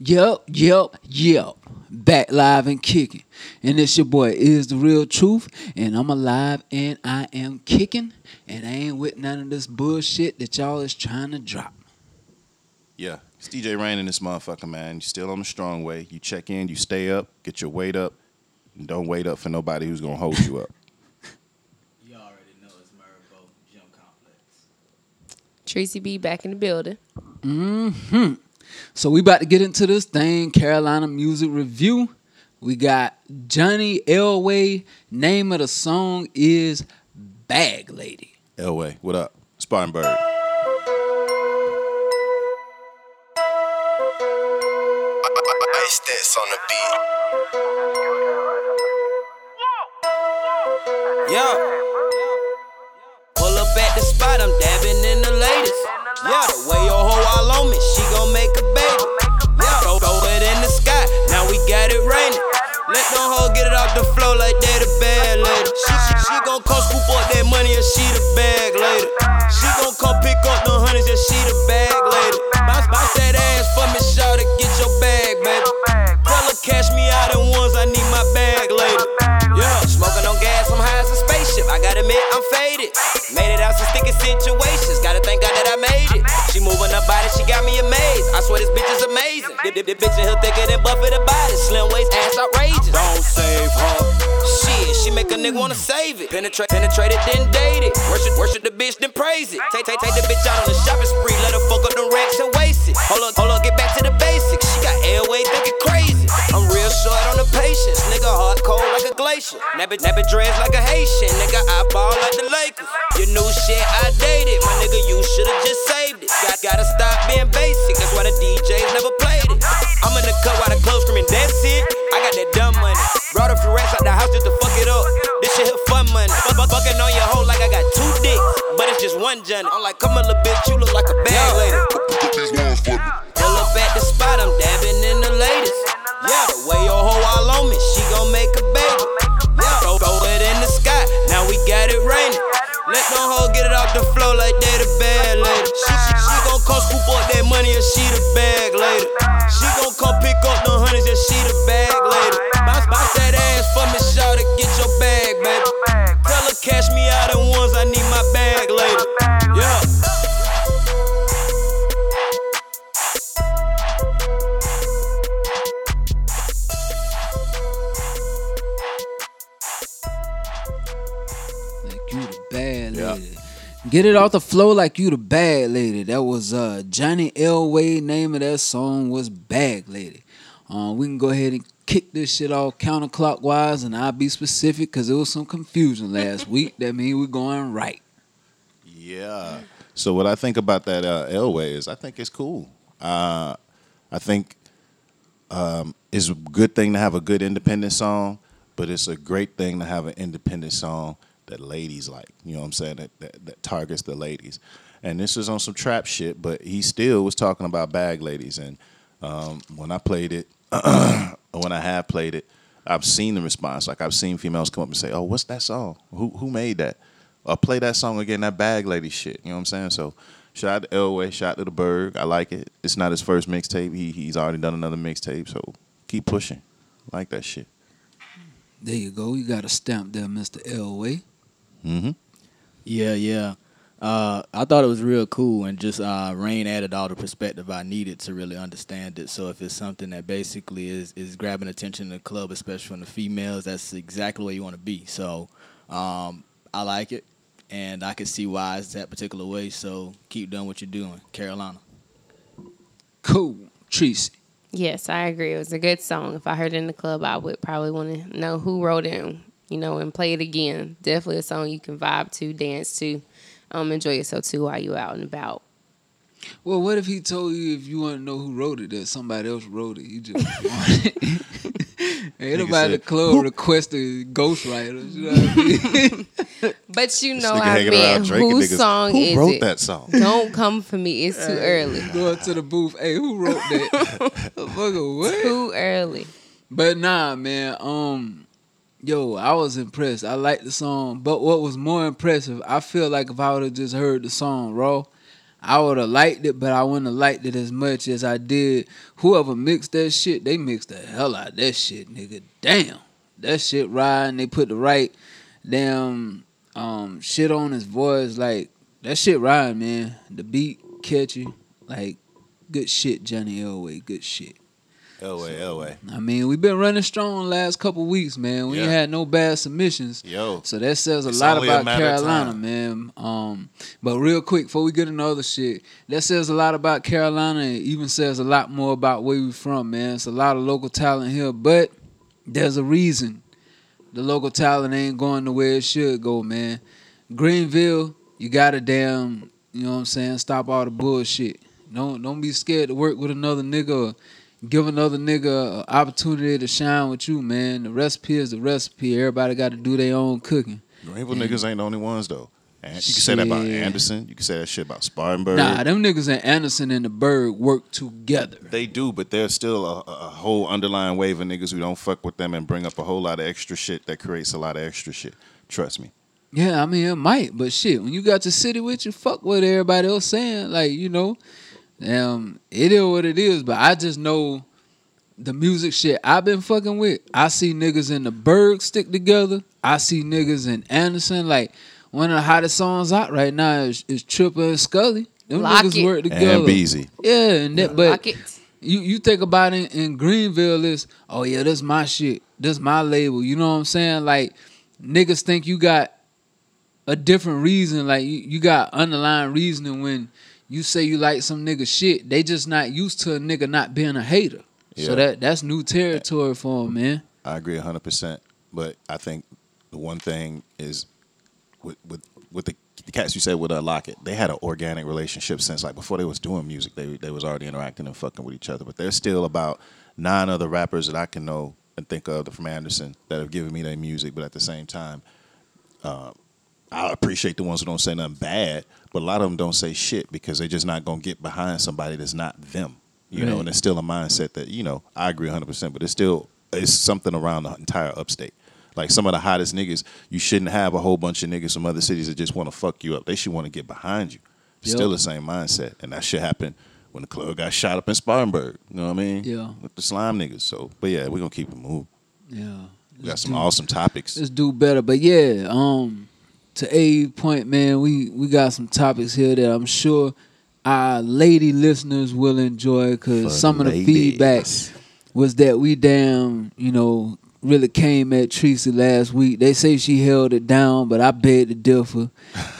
Yep, yep, yep. Back live and kicking. And it's your boy is the real truth. And I'm alive and I am kicking. And I ain't with none of this bullshit that y'all is trying to drop. Yeah, it's DJ Rain in this motherfucker, man. You still on the strong way. You check in, you stay up, get your weight up, and don't wait up for nobody who's gonna hold you up. You already know it's Murbo Gym Complex. Tracy B back in the building. Mm hmm So we about to get into this thing, Carolina Music Review. We got Johnny Elway. Name of the song is Bag Lady. Elway, what up? Spartanburg. Ice that's on the beat. Yo. Pull up at the spot, I'm dabbing in the latest. Yeah, the way your hoe all on me, Let them hoe get it off the floor like they the bad lady. She, she, she gon' come scoop up that money and she the bag lady. She gon' come pick up the hundreds and she the bag lady. Bounce, bounce that ass for me, shout get your bag, baby. Tell her cash me out in ones, I need my bag lady. Yeah, smoking on gas, I'm high as a spaceship. I gotta admit, I'm faded. Made it out some sticky situations, gotta thank God that I made it. She moving her body, she got me amazed. I swear this bitch is amazing. Dip, dip, bitch in here thicker than Buffie the Body. Slim waist, ass outrageous. Don't save her. Shit, she make a nigga wanna save it. Penetrate, penetrate it, then date it. Worship, worship the bitch, then praise it. Take, take, take the bitch out on the shopping spree. Let her fuck up the racks and waste it. Hold up, hold up, get back to the basics. She got airway thinking crazy. I'm real short on the patience. Nigga hard cold like a glacier. Nap it dreads like a Haitian. Nigga eyeball like the Lakers. Fucking on your hoe like I got two dicks. But it's just one Johnny. I'm like, come on, little bitch, you look like a bag lady. Pull up at the spot, I'm dabbing in the latest. Yeah, the way your hoe all on me, she gon' make a baby. Yeah, throw, throw it in the sky, now we got it raining. Let them hoe get it off the floor like they the bad lady. She, she, she gon' come scoop up that money and she the bag lady. She gon' Get it off the flow like you the bad lady. That was uh Johnny Elway. Name of that song was Bag Lady. Um, we can go ahead and kick this shit off counterclockwise, and I'll be specific because there was some confusion last week. That means we're going right. Yeah. So what I think about that uh, Elway is I think it's cool. Uh, I think um, it's a good thing to have a good independent song, but it's a great thing to have an independent song that ladies like. You know what I'm saying? That, that, that targets the ladies. And this is on some trap shit, but he still was talking about bag ladies. And um, when I played it, when I have played it, I've seen the response. Like I've seen females come up and say, "Oh, what's that song? Who who made that?" Or play that song again, that bag lady shit. You know what I'm saying? So shout out to Elway, shout out to the Berg. I like it. It's not his first mixtape. He he's already done another mixtape. So keep pushing. I like that shit. There you go. You got a stamp there, Mr. Elway. Mm-hmm. Yeah, yeah. Uh, I thought it was real cool, and just uh, Rain added all the perspective I needed to really understand it. So if it's something that basically is is grabbing attention in the club, especially from the females, that's exactly where you want to be. So um, I like it, and I can see why it's that particular way. So keep doing what you're doing, Carolina. Cool. Tracy. Yes, I agree. It was a good song. If I heard it in the club, I would probably want to know who wrote it, you know, and play it again. Definitely a song you can vibe to, dance to, um, enjoy yourself too while you're out and about. Well, what if he told you if you want to know who wrote it, that somebody else wrote it? You just wanted it. Ain't nobody in the said, club requested ghostwriters. You know what I mean? But you know nigga how hanging around man, drinking whose song Who is wrote it? that song? Don't come for me. It's too early. Going to the booth. Hey, who wrote that? Motherfucker, what? Too early. But nah, man. Um, yo, I was impressed. I liked the song, but what was more impressive, I feel like if I would have just heard the song raw, I would have liked it, but I wouldn't have liked it as much as I did. Whoever mixed that shit, they mixed the hell out of that shit, nigga. Damn, that shit riding. They put the right damn um shit on his voice, like that shit riding, man. The beat catchy, like good shit, Johnny Elway, good shit. Elway, Elway. I mean, we've been running strong the last couple weeks, man. We ain't had no bad submissions. Yo. So that says a lot only a about Carolina, man. Um, but real quick, before we get into other shit, that says a lot about Carolina. and even says a lot more about where we from, man. It's a lot of local talent here, but there's a reason the local talent ain't going the way it should go, man. Greenville, you gotta damn, you know what I'm saying, stop all the bullshit. Don't don't be scared to work with another nigga or give another nigga an opportunity to shine with you, man. The recipe is the recipe. Everybody got to do their own cooking. Greenville niggas ain't the only ones though. And you can say that about Anderson. You can say that shit about Spartanburg. Nah, them niggas in Anderson and the Berg work together. They do, but there's still a, a whole underlying wave of niggas who don't fuck with them and bring up a whole lot of extra shit that creates a lot of extra shit. Trust me. Yeah, I mean it might, but shit, when you got your city with you, fuck what everybody else saying. Like you know, um, it is what it is. But I just know the music shit I've been fucking with. I see niggas in the Berg stick together. I see niggas in Anderson. Like one of the hottest songs out right now is, is Tripper and Scully. Them Lock niggas it. work together. And Beezy. Yeah, and that, but you you think about it in Greenville is oh yeah, that's my shit. That's my label. You know what I'm saying? Like niggas think you got a different reason. Like you, you got underlying reasoning when you say you like some nigga shit. They just not used to a nigga not being a hater. Yeah. So that that's new territory for them, man. I agree 100%. But I think the one thing is with with with the, the cats you said with uh, Lockett, they had an organic relationship since like before they was doing music. They they was already interacting and fucking with each other. But there's still about nine other rappers that I can know and think of from Anderson that have given me their music. But at the same time, uh, I appreciate the ones who don't say nothing bad. But a lot of them don't say shit because they're just not gonna get behind somebody that's not them. You know, and it's still a mindset that you know I agree 100. percent But it's still it's something around the entire upstate. Like some of the hottest niggas, you shouldn't have a whole bunch of niggas from other cities that just want to fuck you up. They should want to get behind you. Yep. Still the same mindset, and that shit happened when the club got shot up in Spartanburg. You know what I mean? Yeah. With the slime niggas. So, but yeah, we're gonna keep it moving. Yeah. We got some awesome topics. Let's do better. But yeah, um, to A point, man, we we got some topics here that I'm sure our lady listeners will enjoy because some of the ladies. feedback was that we damn, you know, really came at Tracy last week. They say she held it down, but I beg to differ.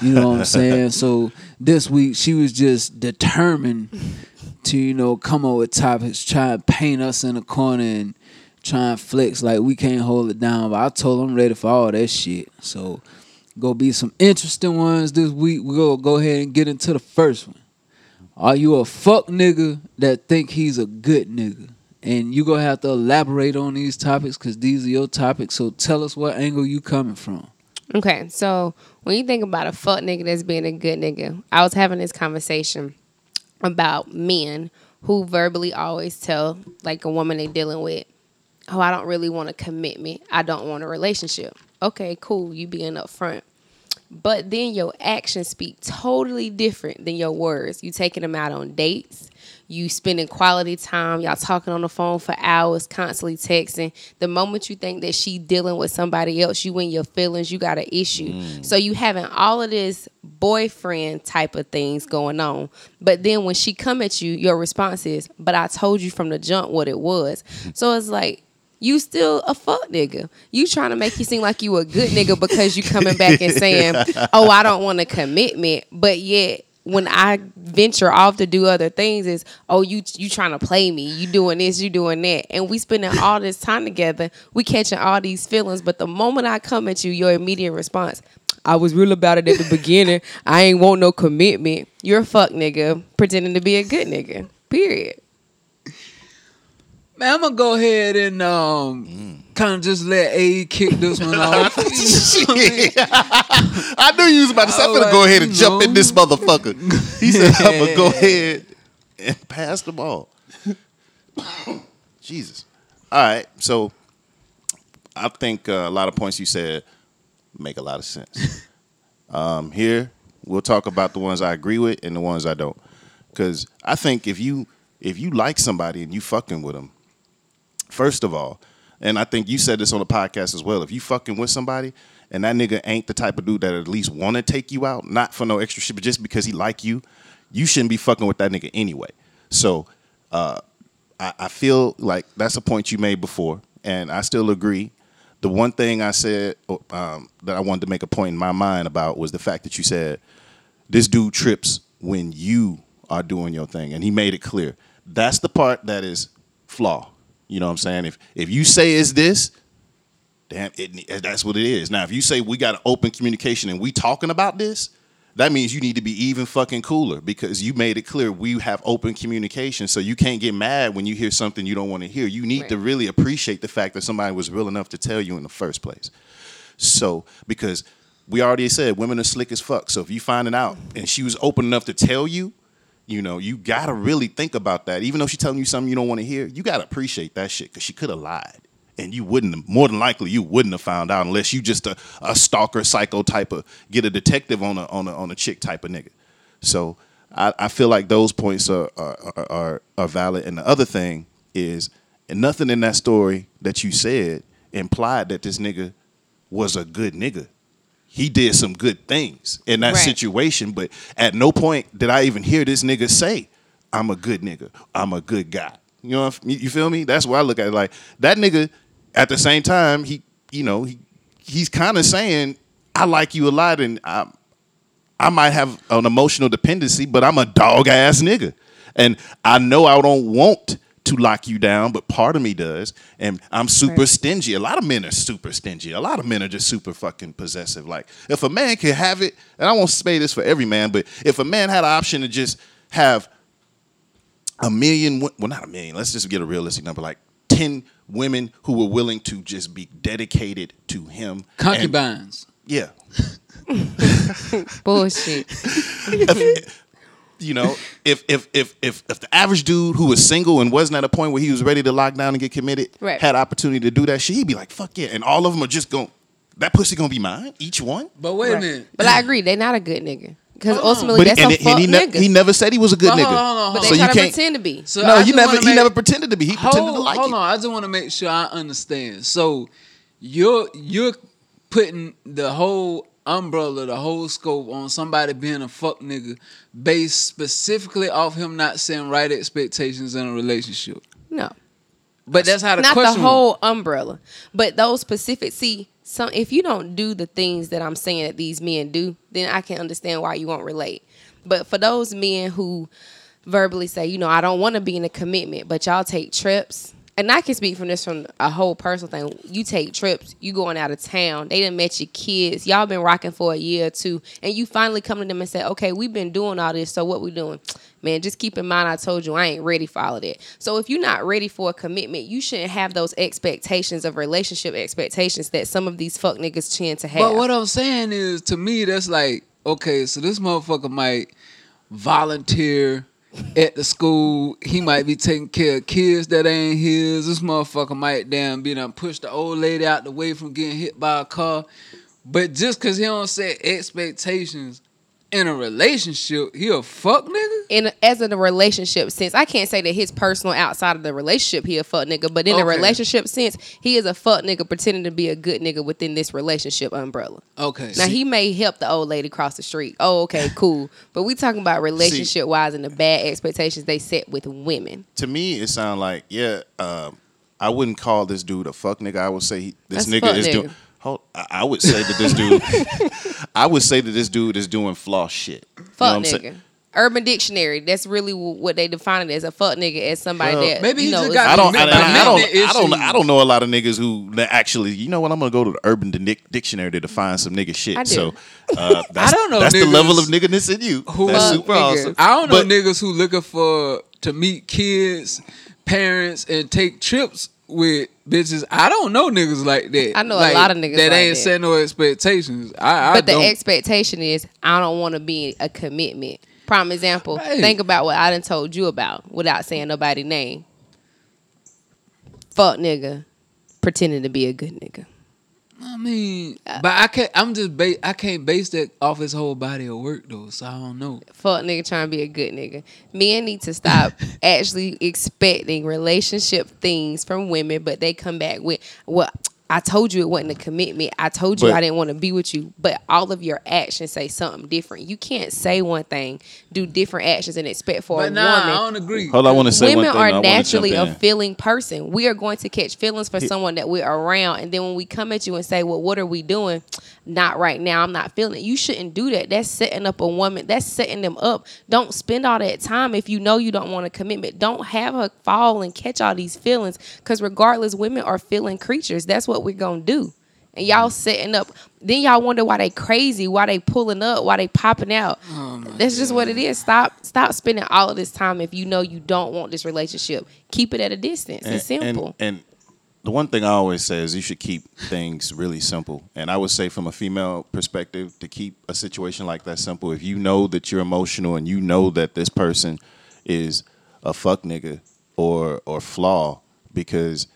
You know what I'm saying? So this week she was just determined to, you know, come up with topics, try and paint us in a corner and try and flex like we can't hold it down. But I told them I'm ready for all that shit. So go be some interesting ones this week. We'll go ahead and get into the first one. Are you a fuck nigga that think he's a good nigga? And you gonna have to elaborate on these topics because these are your topics. So tell us what angle you coming from. Okay, so when you think about a fuck nigga that's being a good nigga, I was having this conversation about men who verbally always tell like a woman they dealing with, "Oh, I don't really want a commitment. I don't want a relationship." Okay, cool. You being upfront. But then your actions speak totally different than your words. You taking them out on dates. You spending quality time. Y'all talking on the phone for hours, constantly texting. The moment you think that she dealing with somebody else, you in your feelings, you got an issue. Mm. So you having all of this boyfriend type of things going on. But then when she come at you, your response is, "But I told you from the jump what it was." So it's like you still a fuck nigga. You trying to make you seem like you a good nigga because you coming back and saying, "Oh, I don't want a commitment," but yet when I venture off to do other things, is oh you you trying to play me? You doing this? You doing that? And we spending all this time together. We catching all these feelings, but the moment I come at you, your immediate response. I was real about it at the beginning. I ain't want no commitment. You're a fuck nigga pretending to be a good nigga. Period. Man, I'm gonna go ahead and um kind of just let A kick this one off. I knew you was about to say, I'm gonna go ahead and jump in this motherfucker. He said, I'm gonna go ahead and pass the ball. Jesus. All right. So I think uh, a lot of points you said make a lot of sense. um, here, We'll talk about the ones I agree with and the ones I don't. Because I think if you if you like somebody and you fucking with them, first of all, and I think you said this on the podcast as well. If you fucking with somebody and that nigga ain't the type of dude that at least want to take you out, not for no extra shit, but just because he like you, you shouldn't be fucking with that nigga anyway. So uh, I, I feel like that's a point you made before, and I still agree. The one thing I said um, that I wanted to make a point in my mind about was the fact that you said this dude trips when you are doing your thing, and he made it clear. That's the part that is flaw. You know what I'm saying? If if you say it's this, damn, it, that's what it is. Now, if you say we got an open communication and we talking about this, that means you need to be even fucking cooler because you made it clear we have open communication. So you can't get mad when you hear something you don't want to hear. You need Right. to really appreciate the fact that somebody was real enough to tell you in the first place. So because we already said women are slick as fuck. So if you finding out and she was open enough to tell you, you know, you gotta really think about that. Even though she's telling you something you don't want to hear, you gotta appreciate that shit because she could have lied. And you wouldn't have, more than likely, you wouldn't have found out unless you just a, a stalker, psycho type of get a detective on a on a on a chick type of nigga. So I, I feel like those points are are, are are valid. And the other thing is, and nothing in that story that you said implied that this nigga was a good nigga. He did some good things in that Right. situation, but at no point did I even hear this nigga say, "I'm a good nigga. I'm a good guy." You know, you feel me? That's why I look at it like that nigga. At the same time, he, you know, he he's kind of saying, "I like you a lot, and I, I might have an emotional dependency, but I'm a dog ass nigga. And I know I don't want to lock you down, but part of me does. And I'm super Right. stingy. A lot of men are super stingy. A lot of men are just super fucking possessive. Like, if a man could have it, and I won't say this for every man, but if a man had an option to just have a million, well, not a million, let's just get a realistic number, like 10 women who were willing to just be dedicated to him. and- Concubines. yeah. Bullshit. you know, if if if if if the average dude who was single and wasn't at a point where he was ready to lock down and get committed Right. had opportunity to do that shit, he'd be like, "Fuck yeah!" And all of them are just going, "That pussy gonna be mine, each one." But wait a minute. But I agree, they're not a good nigga. Because ultimately, But that's and, a fuck he, ne- nigga. he never said he was a good But nigga. hold on, hold on, but hold they so try you to can't. pretend to be. So no, you never. wanna He never pretended to be. He pretended hold, to like hold it. on. I just want to make sure I understand. So you're you're putting the whole umbrella, the whole scope on somebody being a fuck nigga based specifically off him not setting right expectations in a relationship. No. But that's how the not the whole umbrella, but those specific. See, some if you don't do the things that I'm saying that these men do, then I can understand why you won't relate. But for those men who verbally say, you know, I don't want to be in a commitment, but y'all take trips. And I can speak from this from a whole personal thing. You take trips, you going out of town. They didn't met your kids. Y'all been rocking for a year or two, and you finally come to them and say, "Okay, we've been doing all this. So what we doing, man? Just keep in mind, I told you I ain't ready for all of that. So if you're not ready for a commitment, you shouldn't have those expectations of relationship expectations that some of these fuck niggas tend to have. But what I'm saying is, to me, that's like, okay, so this motherfucker might volunteer at the school. He might be taking care of kids that ain't his. This motherfucker might damn be done push the old lady out the way from getting hit by a car. But just cause he don't set expectations in a relationship, he a fuck nigga? in as in a relationship sense, I can't say that his personal outside of the relationship he a fuck nigga, but in a relationship sense, he is a fuck nigga pretending to be a good nigga within this relationship umbrella. Okay. Now he may help the old lady cross the street. Oh, okay, cool. But we talking about relationship wise and the bad expectations they set with women. To me, it sounds like yeah. Um, I wouldn't call this dude a fuck nigga. I would say he, this That's nigga is nigga. doing. Hold, I I would say that this dude. I would say that this dude is doing floss shit. You know what Fuck I'm nigga. saying? Urban Dictionary. That's really what they define it as a fuck nigga as somebody Well, that maybe you he know just got I don't. I, Commitment- I, I don't. commitment I don't. I don't know a lot of niggas who actually. You know what? I'm gonna go to the Urban Dic- Dictionary to define some nigga shit. I do. So uh, that's, don't know That's the level of nigganess in you. who- that's super niggas. awesome. I don't know But- niggas who looking for to meet kids, parents, and take trips with bitches. I don't know niggas like that. I know a lot of niggas that like ain't that. set no expectations. I, I but the don't. expectation is I don't want to be a commitment. Prime example. Right. Think about what I done told you about without saying nobody name. Fuck nigga, pretending to be a good nigga. I mean, uh, but I can't. I'm just. Ba- I can't base that off his whole body of work though. So I don't know. fuck nigga trying to be a good nigga. Men need to stop actually expecting relationship things from women, but they come back with well. I told you it wasn't a mm. commitment. I told you But- I didn't want to be with you, but all of your actions say something different. You can't say one thing, do different actions, and expect for But a nah, woman I don't agree. Hold on, I want to say women one thing. I are wanna naturally a feeling person. We are going to catch feelings for someone that we're around, and then when we come at you and say, "Well, what are we doing?" Not right now. I'm not feeling it. You shouldn't do that. That's setting up a woman. That's setting them up. Don't spend all that time if you know you don't want a commitment. Don't have her fall and catch all these feelings, because regardless, women are feeling creatures. That's what we're gonna do. And y'all setting up. Then y'all wonder why they crazy, why they pulling up, why they popping out. Oh That's just what it is. Stop, stop spending all of this time if you know you don't want this relationship. Keep it at a distance. it's simple. And, and the one thing I always say is you should keep things really simple. And I would say from a female perspective to keep a situation like that simple. If you know that you're emotional and you know that this person is a fuck nigga or or flaw, because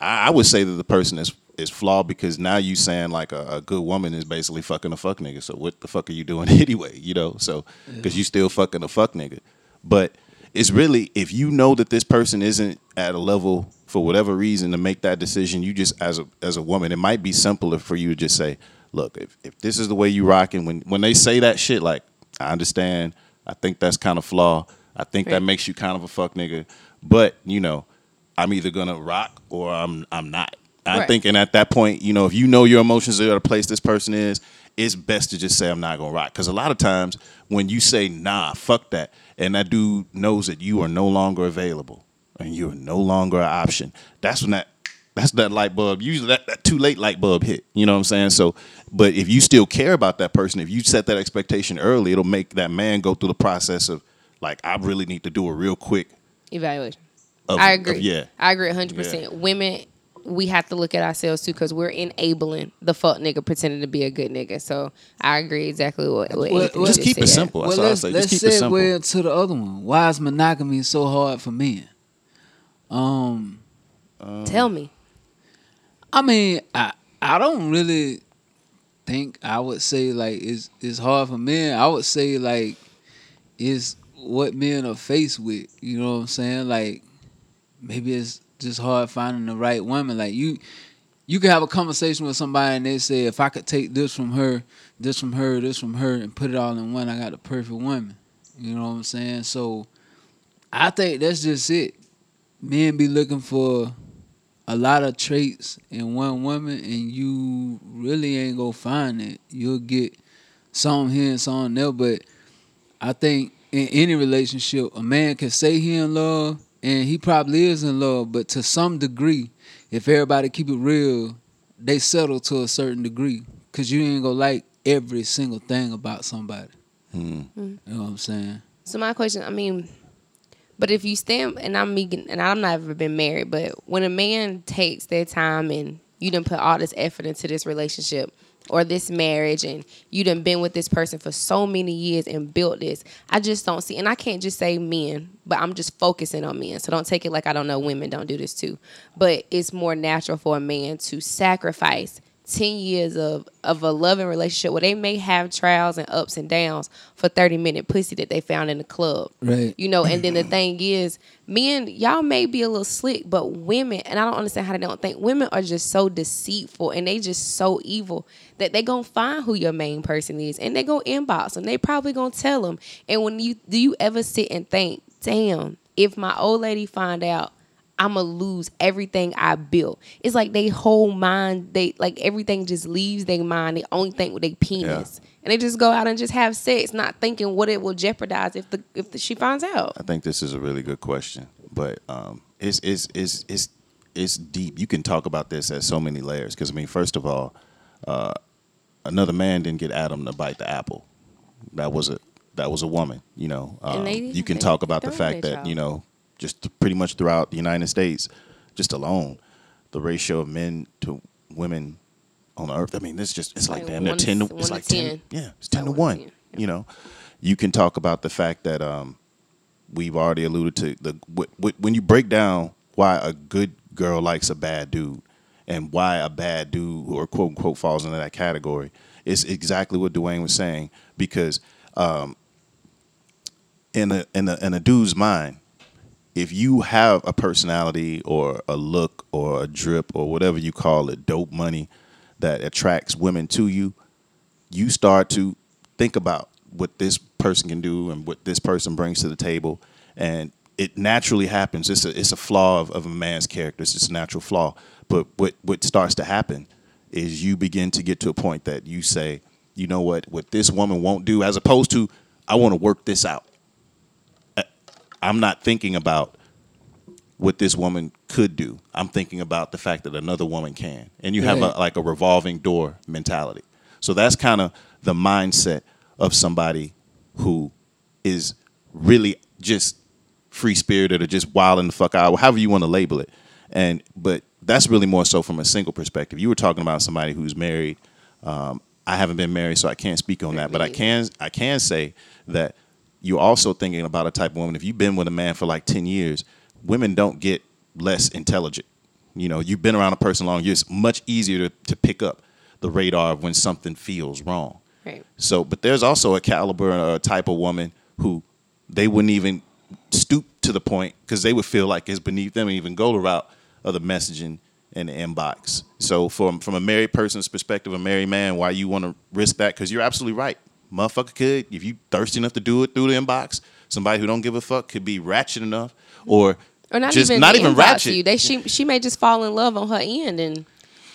I, I would say that the person is is flawed because now you saying like a, a good woman is basically fucking a fuck nigga. So what the fuck are you doing anyway? You know, so because you still fucking a fuck nigga. But it's really if you know that this person isn't at a level for whatever reason to make that decision, you just as a as a woman, it might be simpler for you to just say, look, if, if this is the way you rocking, when when they say that shit, like I understand, I think that's kind of flaw. I think that makes you kind of a fuck nigga. But you know, I'm either gonna rock or I'm I'm not. I'm Right. thinking at that point, you know, if you know your emotions are at a place this person is, it's best to just say I'm not gonna rock. Because a lot of times when you say nah, fuck that, and that dude knows that you are no longer available and you are no longer an option, that's when that that's that light bulb. Usually that, that too late light bulb hit. You know what I'm saying? So, but if you still care about that person, if you set that expectation early, it'll make that man go through the process of like, I really need to do a real quick. Evaluation. Of, I of- agree. yeah. I agree 100%. Women, we have to look at ourselves too because we're enabling the fuck nigga pretending to be a good nigga. So I agree exactly what, what Well, Anthony well, Just keep it simple. That's well, all I let's, say. let's keep it simple. segue to the other one. Why is monogamy so hard for men? Um, Tell me. I mean, I I don't really think I would say like it's it's hard for men. I would say like it's what men are faced with. You know what I'm saying? Like maybe it's just hard finding the right woman. Like you you can have a conversation with somebody and they say if I could take this from her, this from her, this from her, and put it all in one, I got the perfect woman. You know what I'm saying? So I think that's just it. Men be looking for a lot of traits in one woman and you really ain't gonna find it. You'll get some here and some there, but I think in any relationship, a man can say he in love and he probably is in love, but to some degree, if everybody keep it real, they settle to a certain degree. Cause you ain't gonna like every single thing about somebody. Hmm. You know what I'm saying? So my question, I mean, but if you stand and I'm meeting, and I've never been married, but when a man takes their time and you done put all this effort into this relationship or this marriage and you done been with this person for so many years and built this, I just don't see, and I can't just say men, but I'm just focusing on men. So don't take it like I don't know women don't do this too. But it's more natural for a man to sacrifice 10 years of, of a loving relationship where they may have trials and ups and downs for 30 minute pussy that they found in the club. Right. You know, and then the thing is, men, y'all may be a little slick, but women, and I don't understand how they don't think women are just so deceitful and they just so evil that they gonna find who your main person is and they gonna inbox them. They probably gonna tell them. And when you do you ever sit and think, damn, if my old lady find out I'ma lose everything I built. It's like they whole mind, they like everything just leaves their mind. They only think with their penis. And they just go out and just have sex, not thinking what it will jeopardize if the if the, she finds out. I think this is a really good question, but um, it's it's it's it's it's deep. You can talk about this at so many layers. Because I mean, first of all, uh, another man didn't get Adam to bite the apple. That was a that was a woman. You know, um, they- you can talk about the fact that you know, just pretty much throughout the United States, just alone, the ratio of men to women on the Earth. I mean, this just it's like, Like damn near to- ten. To, it's to like 10. 10. Yeah, it's ten to one to one. 10. You know, you can talk about the fact that um, we've already alluded to the wh- wh- when you break down why a good girl likes a bad dude, and why a bad dude or quote unquote falls into that category is exactly what Dwayne was saying because um, in a in a in a dude's mind, if you have a personality or a look or a drip or whatever you call it, dope money that attracts women to you, you start to think about what this person can do and what this person brings to the table, and it naturally happens. It's a it's a flaw of, of a man's character. It's just a natural flaw. But what what starts to happen is you begin to get to a point that you say, you know what, what this woman won't do, as opposed to I want to work this out. I'm not thinking about what this woman could do. I'm thinking about the fact that another woman can. And you have a, like a revolving door mentality. So that's kind of the mindset of somebody who is really just free spirited or just wilding the fuck out, however you want to label it. And but that's really more so from a single perspective. You were talking about somebody who's married. Um, I haven't been married, so I can't speak on that. But I can I can say that you're also thinking about a type of woman. If you've been with a man for like ten years, women don't get less intelligent. You know, you've been around a person long. It's much easier to, to pick up the radar of when something feels wrong. Right. So, but there's also a caliber or a type of woman who they wouldn't even stoop to the point because they would feel like it's beneath them to even go the route of the messaging in the inbox. So, from from a married person's perspective, a married man, why you want to risk that? Because you're absolutely right. Motherfucker could, if you thirsty enough to do it through the inbox, somebody who don't give a fuck could be ratchet enough, or Or not just even not even ratchet. You. They she she may just fall in love on her end, and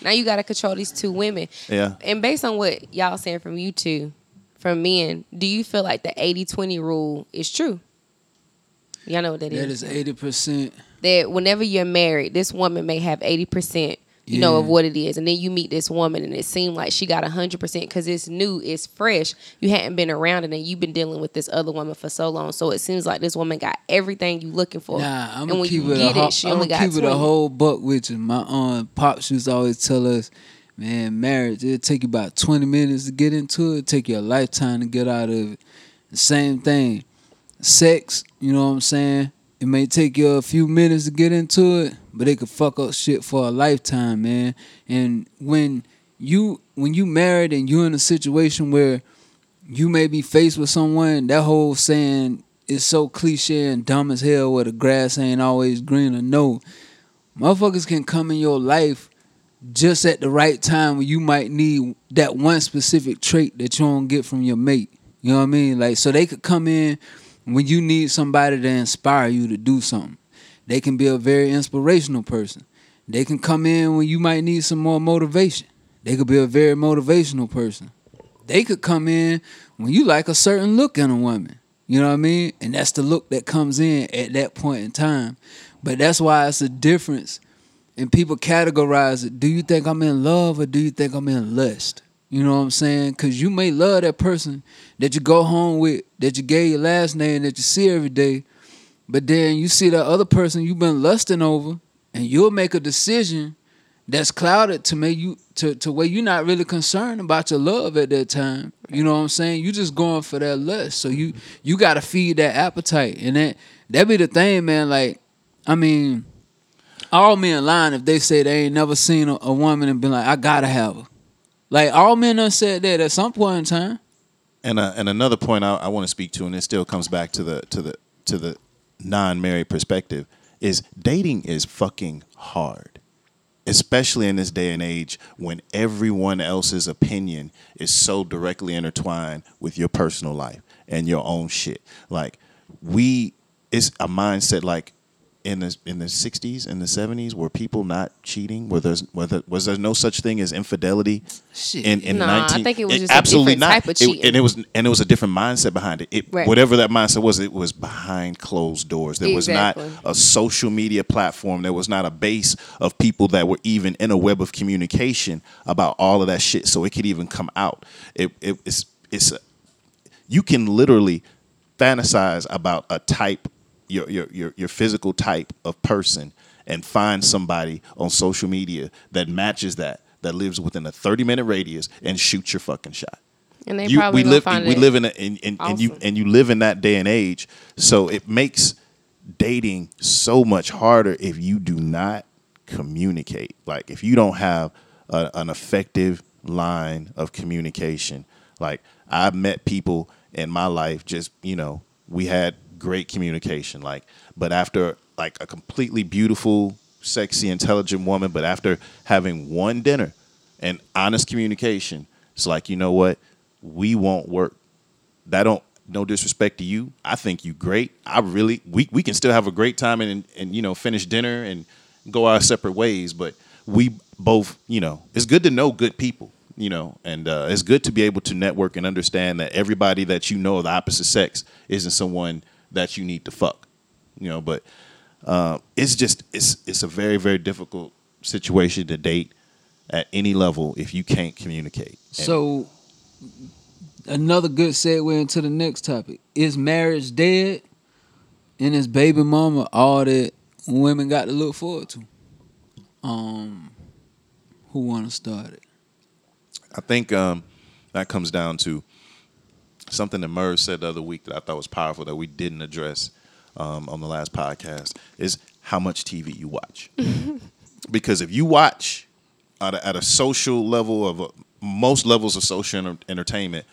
now you got to control these two women. Yeah. And based on what y'all saying from you two, from men, do you feel like the 80-20 rule is true? Y'all know what that is. That is eighty percent. that whenever you're married, this woman may have eighty percent, you know, of what it is, and then you meet this woman, and it seemed like she got hundred percent because it's new, it's fresh. You hadn't been around it, and you've been dealing with this other woman for so long. So it seems like this woman got everything you looking for. Nah, I'm and gonna when keep you it a get ho- it, she I'm only gonna got keep it a whole buck with you. My um pops used to always tell us, man, marriage it'll take you about twenty minutes to get into it, take you a lifetime to get out of it. The same thing. Sex, you know what I'm saying? It may take you a few minutes to get into it, but it could fuck up shit for a lifetime, man. And when you when you married and you're in a situation where you may be faced with someone, that whole saying is so cliche and dumb as hell where the grass ain't always greener. No. Motherfuckers can come in your life just at the right time when you might need that one specific trait that you don't get from your mate. You know what I mean? Like so they could come in when you need somebody to inspire you to do something. They can be a very inspirational person. They can come in when you might need some more motivation. They could be a very motivational person. They could come in when you like a certain look in a woman. You know what I mean? And that's the look that comes in at that point in time. But that's why it's a difference. And people categorize it. Do you think I'm in love or do you think I'm in lust? You know what I'm saying? Because you may love that person that you go home with, that you gave your last name, that you see every day. But then you see that other person you've been lusting over, and you'll make a decision that's clouded to make you to, to where you're not really concerned about your love at that time. You know what I'm saying? You just going for that lust. So you you gotta feed that appetite. And that that be the thing, man. Like, I mean, all men lying if they say they ain't never seen a, a woman and been like, I gotta have her. Like all men done said that at some point in time. And uh, and another point I, I want to speak to, and it still comes back to the to the to the non-married perspective, is dating is fucking hard, especially in this day and age when everyone else's opinion is so directly intertwined with your personal life and your own shit. Like we, it's a mindset like in the in the 60s and the 70s were people not cheating? Were there was there, was there no such thing as infidelity Shit. in, in I 19 think it was just a absolutely different not. type of It- cheating. and it was and it was a different mindset behind it, it Right. whatever that mindset was it was behind closed doors. There was not a social media platform. There was not a base of people that were even in a web of communication about all of that shit so it could even come out. It, it it's it's you can literally fantasize about a type your, your your your physical type of person and find somebody on social media that matches that that lives within a 30 minute radius and shoot your fucking shot. And they you, probably we live we live in a in, in, and you and you live in that day and age. So it makes dating so much harder if you do not communicate. Like if you don't have a, an effective line of communication, like I've met people in my life, just you know, we had great communication. Like, but after like a completely beautiful, sexy, intelligent woman, but after having one dinner and honest communication, it's like you know what, we won't work. That don't no disrespect to you. I think you great. I really we we can still have a great time and and you know finish dinner and go our separate ways. But we both you know it's good to know good people. You know, and uh, it's good to be able to network and understand that everybody that you know of the opposite sex isn't someone that you need to fuck. You know, but uh, it's just it's it's a very very difficult situation to date at any level if you can't communicate. And- So, another good segue into the next topic: Is marriage dead? And is baby mama all that women got to look forward to? Um, who want to start it? I think um, that comes down to something that Merv said the other week that I thought was powerful that we didn't address um, on the last podcast is how much TV you watch. because if you watch at a, at a social level of uh most levels of social enter- entertainment,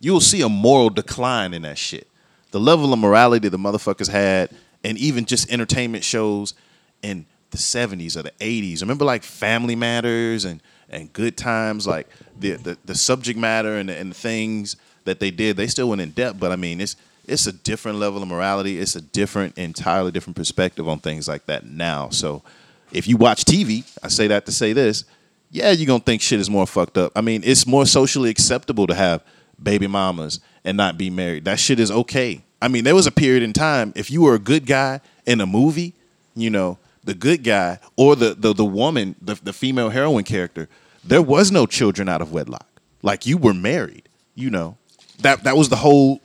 you'll see a moral decline in that shit. The level of morality the motherfuckers had, and even just entertainment shows in the 70s or the 80s. Remember like Family Matters and, and Good Times, like the, the, the subject matter and the, and the things that they did, they still went in depth, but I mean, it's it's a different level of morality. It's a different, entirely different perspective on things like that now. So if you watch TV, I say that to say this, yeah, you're gonna think shit is more fucked up. I mean, it's more socially acceptable to have baby mamas and not be married. That shit is okay. I mean, there was a period in time if you were a good guy in a movie, you know, the good guy or the the, the woman, the, the female heroine character, there was no children out of wedlock. Like you were married, you know. That that was the whole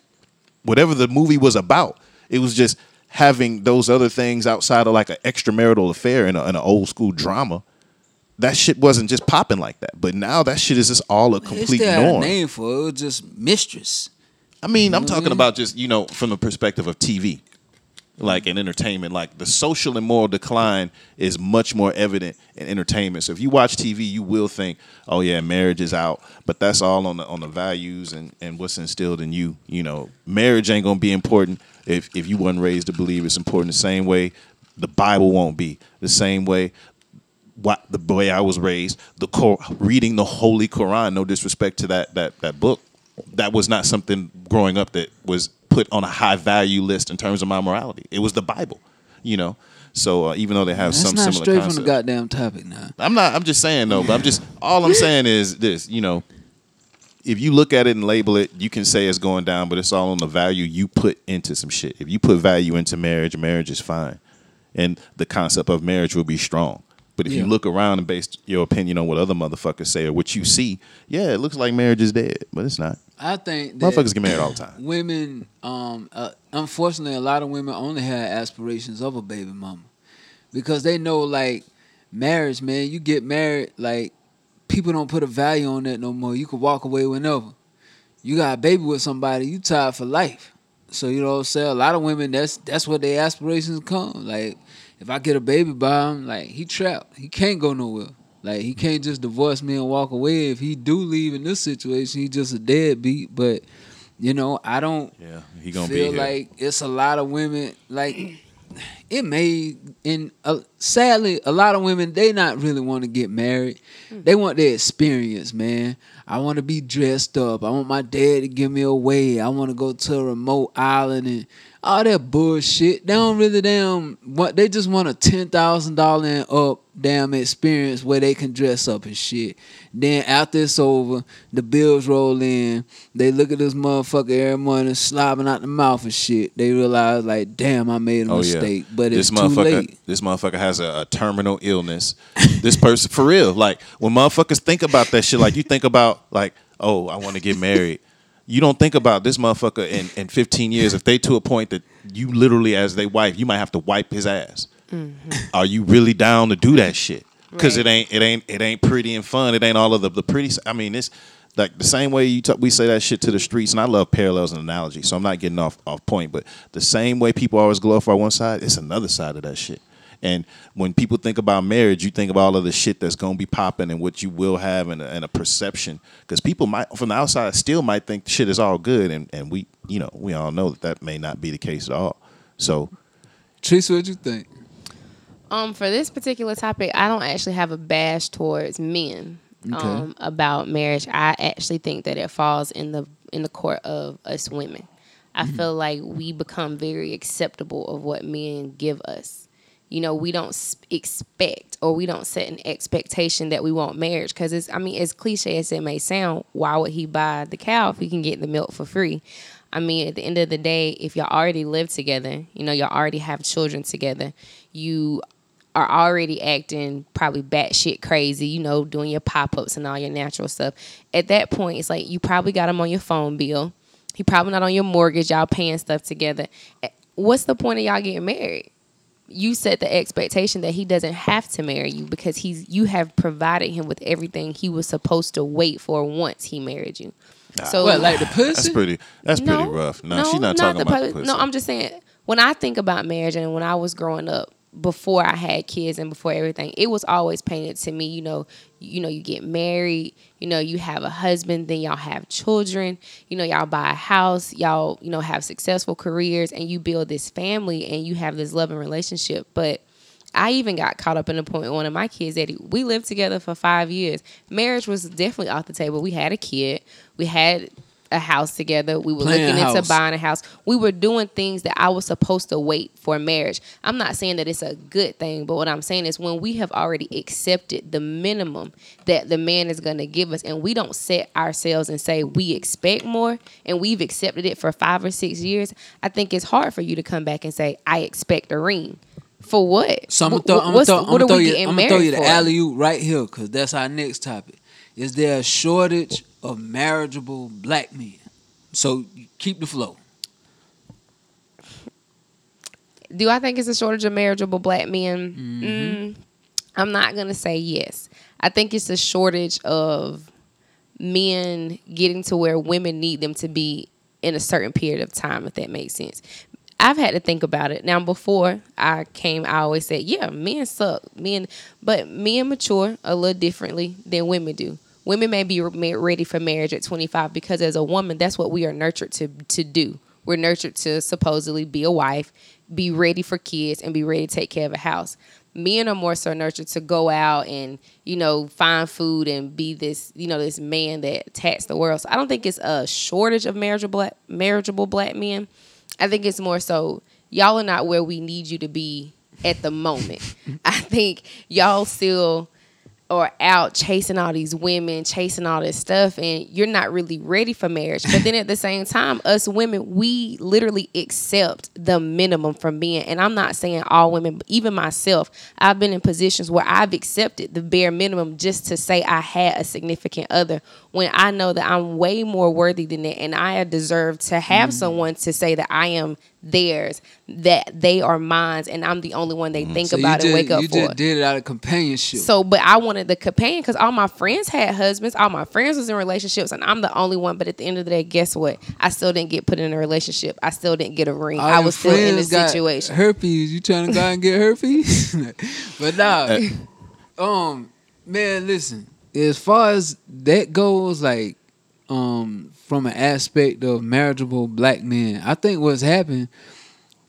whatever the movie was about. It was just having those other things outside of like an extramarital affair in, an old school drama. That shit wasn't just popping like that. But now that shit is just all a complete still had a norm. name for it. It was just mistress. I mean, I'm know what I talking about just, you know, from the perspective of TV, like in entertainment. Like the social and moral decline is much more evident in entertainment. So if you watch TV, you will think, oh yeah, marriage is out. But that's all on the on the values and, and what's instilled in you. You know, marriage ain't gonna be important if, if you wasn't raised to believe it's important the same way the Bible won't be. The same way what the way I was raised, the Cor- reading the Holy Quran. No disrespect to that that that book. That was not something growing up that was put on a high value list in terms of my morality. It was the Bible, you know. So uh, even though they have That's some not similar straight concepts, from the goddamn topic now. I'm not. I'm just saying though. But I'm just all I'm saying is this. You know, if you look at it and label it, you can say it's going down, but it's all on the value you put into some shit. If you put value into marriage, marriage is fine, and the concept of marriage will be strong. But if you look around and base your opinion on what other motherfuckers say or what you see, yeah, it looks like marriage is dead, but it's not. I think that Motherfuckers get married all the time. women, um, uh, unfortunately, a lot of women only have aspirations of a baby mama because they know, like, marriage, man. You get married, like, people don't put a value on that no more. You can walk away whenever. You got a baby with somebody, you tied for life. So you know what I'm saying? A lot of women, that's that's what their aspirations come. Like, if I get a baby by him, like he trapped. He can't go nowhere. Like he can't just divorce me and walk away. If he do leave in this situation, he just a deadbeat. But you know, I don't Yeah, he gonna feel be here. like it's a lot of women like it may in uh, sadly a lot of women they not really want to get married they want their experience man i want to be dressed up i want my dad to give me away i want to go to a remote island and all that bullshit. They don't really damn what they just want a $10000 and up damn experience where they can dress up and shit. Then after it's over the bills roll in. They look at this motherfucker every morning slobbing out the mouth and shit. They realize like damn i made a Oh mistake yeah, but it's this too motherfucker, late. this motherfucker has a, a terminal illness. this person, for real, like when motherfuckers think about that shit, like you think about like, oh, I want to get married. You don't think about this motherfucker in, in 15 years. If they to a point that you literally, as they wife, you might have to wipe his ass. Mm-hmm. Are you really down to do that shit? Because Right. it ain't, it ain't, it ain't pretty and fun. It ain't all of the the pretty. i mean, it's like the same way you talk, we say that shit to the streets, and I love parallels and analogies, so I'm not getting off off point. But the same way people always glorify one side, it's another side of that shit. And when people think about marriage, you think of all of the shit that's gonna be popping and what you will have and a, and a perception. Because people might from the outside still might think shit is all good, and and we you know we all know that that may not be the case at all. So Teresa, what you think? Um, for this particular topic, I don't actually have a bash towards men Okay. um, about marriage. I actually think that it falls in the in the court of us women. I feel like we become very acceptable of what men give us. You know, we don't expect or we don't set an expectation that we want marriage because it's. I mean, as cliche as it may sound, why would he buy the cow if he can get the milk for free? I mean, at the end of the day, if y'all already live together, you know, y'all already have children together, you are already acting probably batshit crazy, you know, doing your pop ups and all your natural stuff. At that point, it's like you probably got him on your phone bill. He probably not on your mortgage. Y'all paying stuff together. Eh, What's the point of y'all getting married? You set the expectation that he doesn't have to marry you because he's you have provided him with everything he was supposed to wait for once he married you. So What, like the pussy? that's pretty that's pretty rough. No, she's not talking about the pussy. No, I'm just saying when I think about marriage and when I was growing up, before I had kids and before everything, it was always painted to me, you know, you know, you get married, you know, you have a husband, then y'all have children, you know, y'all buy a house, y'all, you know, have successful careers and you build this family and you have this loving relationship. But I even got caught up in the point with one of my kids that we lived together for five years. Marriage was definitely off the table. We had a kid. We had a house together. We were Playing looking into house. buying a house. We were doing things that I was supposed to wait for marriage. I'm not saying that it's a good thing, but what I'm saying is when we have already accepted the minimum that the man is going to give us and we don't set ourselves and say we expect more and we've accepted it for 5 or 6 years, I think it's hard for you to come back and say I expect a ring. For what? So I'm gonna throw, I'm gonna throw, I'm throw you, I'm gonna throw you the alley oop right here because that's our next topic. Is there a shortage of marriageable black men? So keep the flow. Do I think it's a shortage of marriageable black men? Mm-hmm. Mm, I'm not gonna say yes. I think it's a shortage of men getting to where women need them to be in a certain period of time, if that makes sense. I've had to think about it. Now, before I came, I always said, yeah, men suck. Men, but men mature a little differently than women do. Women may be ready for marriage at 25 because as a woman, that's what we are nurtured to, to do. We're nurtured to supposedly be a wife, be ready for kids, and be ready to take care of a house. Men are more so nurtured to go out and, you know, find food and be this, you know, this man that attacks the world. So I don't think it's a shortage of marriageable marriageable black men. I think it's more so y'all are not where we need you to be at the moment. I think y'all still are out chasing all these women, chasing all this stuff, and you're not really ready for marriage. But then at the same time, us women, we literally accept the minimum from men. And I'm not saying all women, but even myself, I've been in positions where I've accepted the bare minimum just to say I had a significant other when I know that I'm way more worthy than that and I deserve to have mm. someone to say that I am theirs, that they are mine, and I'm the only one they think So about you and wake up you for. just did it out of companionship. So, but I wanted the companion because all my friends had husbands, all my friends was in relationships, and I'm the only one. But at the end of the day, guess what? I still didn't get put in a relationship. I still didn't get a ring. All I was still in got situation. Herpes. You trying to go out and get herpes? but nah. um, man, listen. As far as that goes, like, um, from an aspect of marriageable black men, I think what's happened.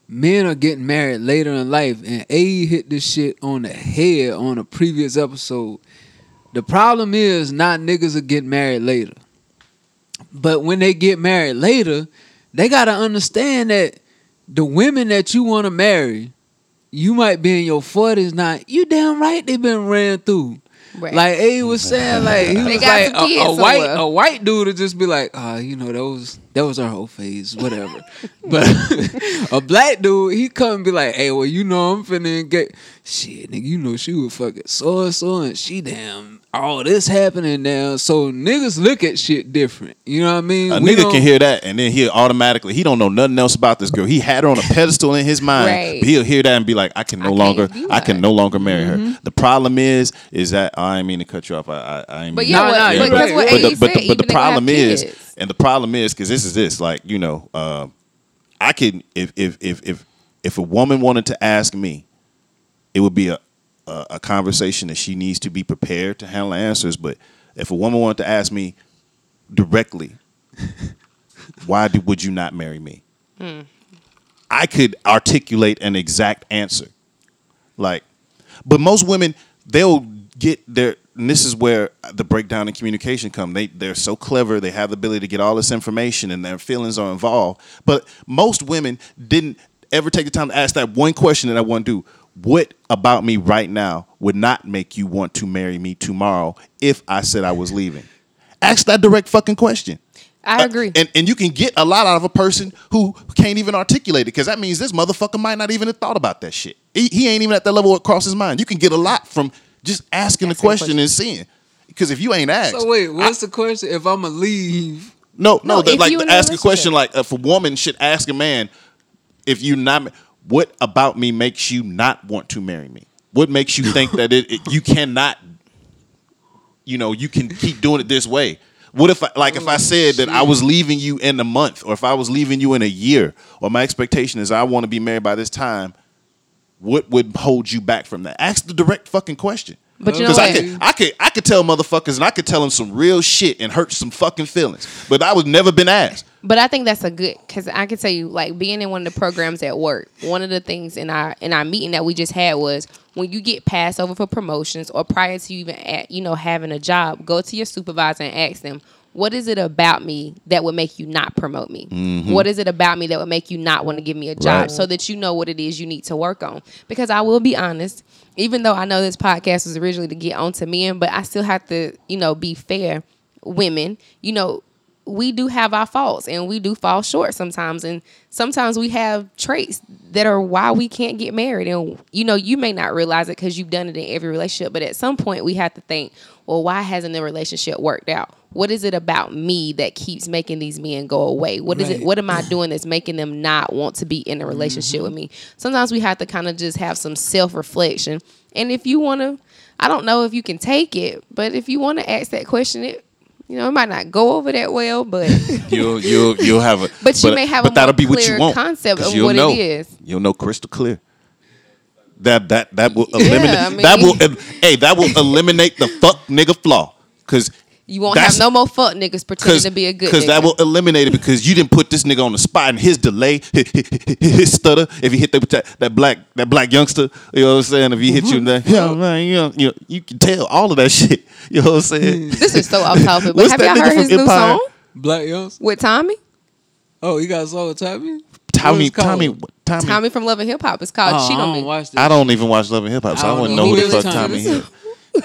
Men are getting married later in life, and A hit this shit on the head on a previous episode. The problem is not niggas are getting married later. But when they get married later, they gotta understand that the women that you want to marry, you might be in your forties now. You damn right they've been ran through. Right. Like A was saying, like he was like a, a white somewhere. a white dude would just be like, ah, you know, that was that was our whole phase, whatever. but a black dude, he come and be like, hey, well, you know, I'm finna get shit, nigga. You know, she was fucking so and so, and she damn all this happening now. So niggas look at shit different. You know what I mean? A We nigga don't- can hear that and then he'll automatically he don't know nothing else about this girl. He had her on a pedestal in his mind, Right. but he'll hear that and be like, I can no I longer, I can no longer marry her. The problem is, is that I ain't mean to cut you off. I, I, I ain't But mean yeah, Nah, what, nah, but you're that's right, what you're but right. AE the, but the, but the even though I have problem is, kids. and the problem is, because this is this, like you know, uh, I can if if if if if a woman wanted to ask me it would be a, a a conversation that she needs to be prepared to handle answers. But if a woman wanted to ask me directly, why do, would you not marry me? Hmm. I could articulate an exact answer. Like, but most women they'll get their. And this is where the breakdown in communication come. They they're so clever. They have the ability to get all this information, and their feelings are involved. But most women didn't ever take the time to ask that one question that I want to do. What about me right now would not make you want to marry me tomorrow if I said I was leaving? Ask that direct fucking question. I Uh, agree. and and you can get a lot out of a person who can't even articulate it because that means this motherfucker might not even have thought about that shit. He, he ain't even at that level where it crosses his mind. You can get a lot from just asking the question, question. and seeing. Because if you ain't asked, So wait, what's the question? If I'ma leave, no, no, No, that, if like you ask a question like if a woman should ask a man, if you not, what about me makes you not want to marry me? What makes you think that it, it- you cannot, you know, you can keep doing it this way? What if, I, like, if I oh, said that I was leaving you in a month, or if I was leaving you in a year, or my expectation is I want to be married by this time? What would hold you back from that? Ask the direct fucking question. But you know Because I what? could, I could, I could tell motherfuckers, and I could tell them some real shit and hurt some fucking feelings. But I was never been asked. But I think that's a good because I can tell you, like being in one of the programs at work, one of the things in our in our meeting that we just had was when you get passed over for promotions or prior to you even at, you know having a job, go to your supervisor and ask them, what is it about me that would make you not promote me? Mm-hmm. What is it about me that would make you not want to give me a job Right. so that you know what it is you need to work on? Because I will be honest, even though I know this podcast was originally to get onto men, but I still have to, you know, be fair. Women, you know, we do have our faults and we do fall short sometimes. And sometimes we have traits that are why we can't get married. And you know you may not realize it because you've done it in every relationship but at some point we have to think well why hasn't the relationship worked out? What is it about me that keeps making these men go away? What is it what am i doing that's making them not want to be in a relationship mm-hmm. with me? Sometimes we have to kind of just have some self-reflection. And if you want to i don't know if you can take it but if you want to ask that question it you know, it might not go over that well, but You'll you'll you'll have a But you may have but a that'll be what you want concept of what it know. is. You'll know crystal clear. That that that will eliminate I mean- that will hey that will eliminate the fuck nigga flaw because you won't That's- have no more fuck niggas pretending to be a good because that will eliminate it because you didn't put this nigga on the spot and his delay, his stutter. If he hit that that, that black that black youngster, you know what I'm saying. If he hit you, in the, mm-hmm. yeah, man, you know, you know, you can tell all of that shit. You know what I'm saying? this is so off topic. But What's have that y'all nigga heard from his new song Black Youngster. with Tommy? Oh, you got a song with Tommy? Tommy, What it's called? Tommy, Tommy. Tommy from Love and Hip Hop. It's called Oh, Cheat I don't Me. watch this. I don't even watch Love and Hip Hop, so I, I don't wouldn't know know who who the fuck Tommy. Tommy is.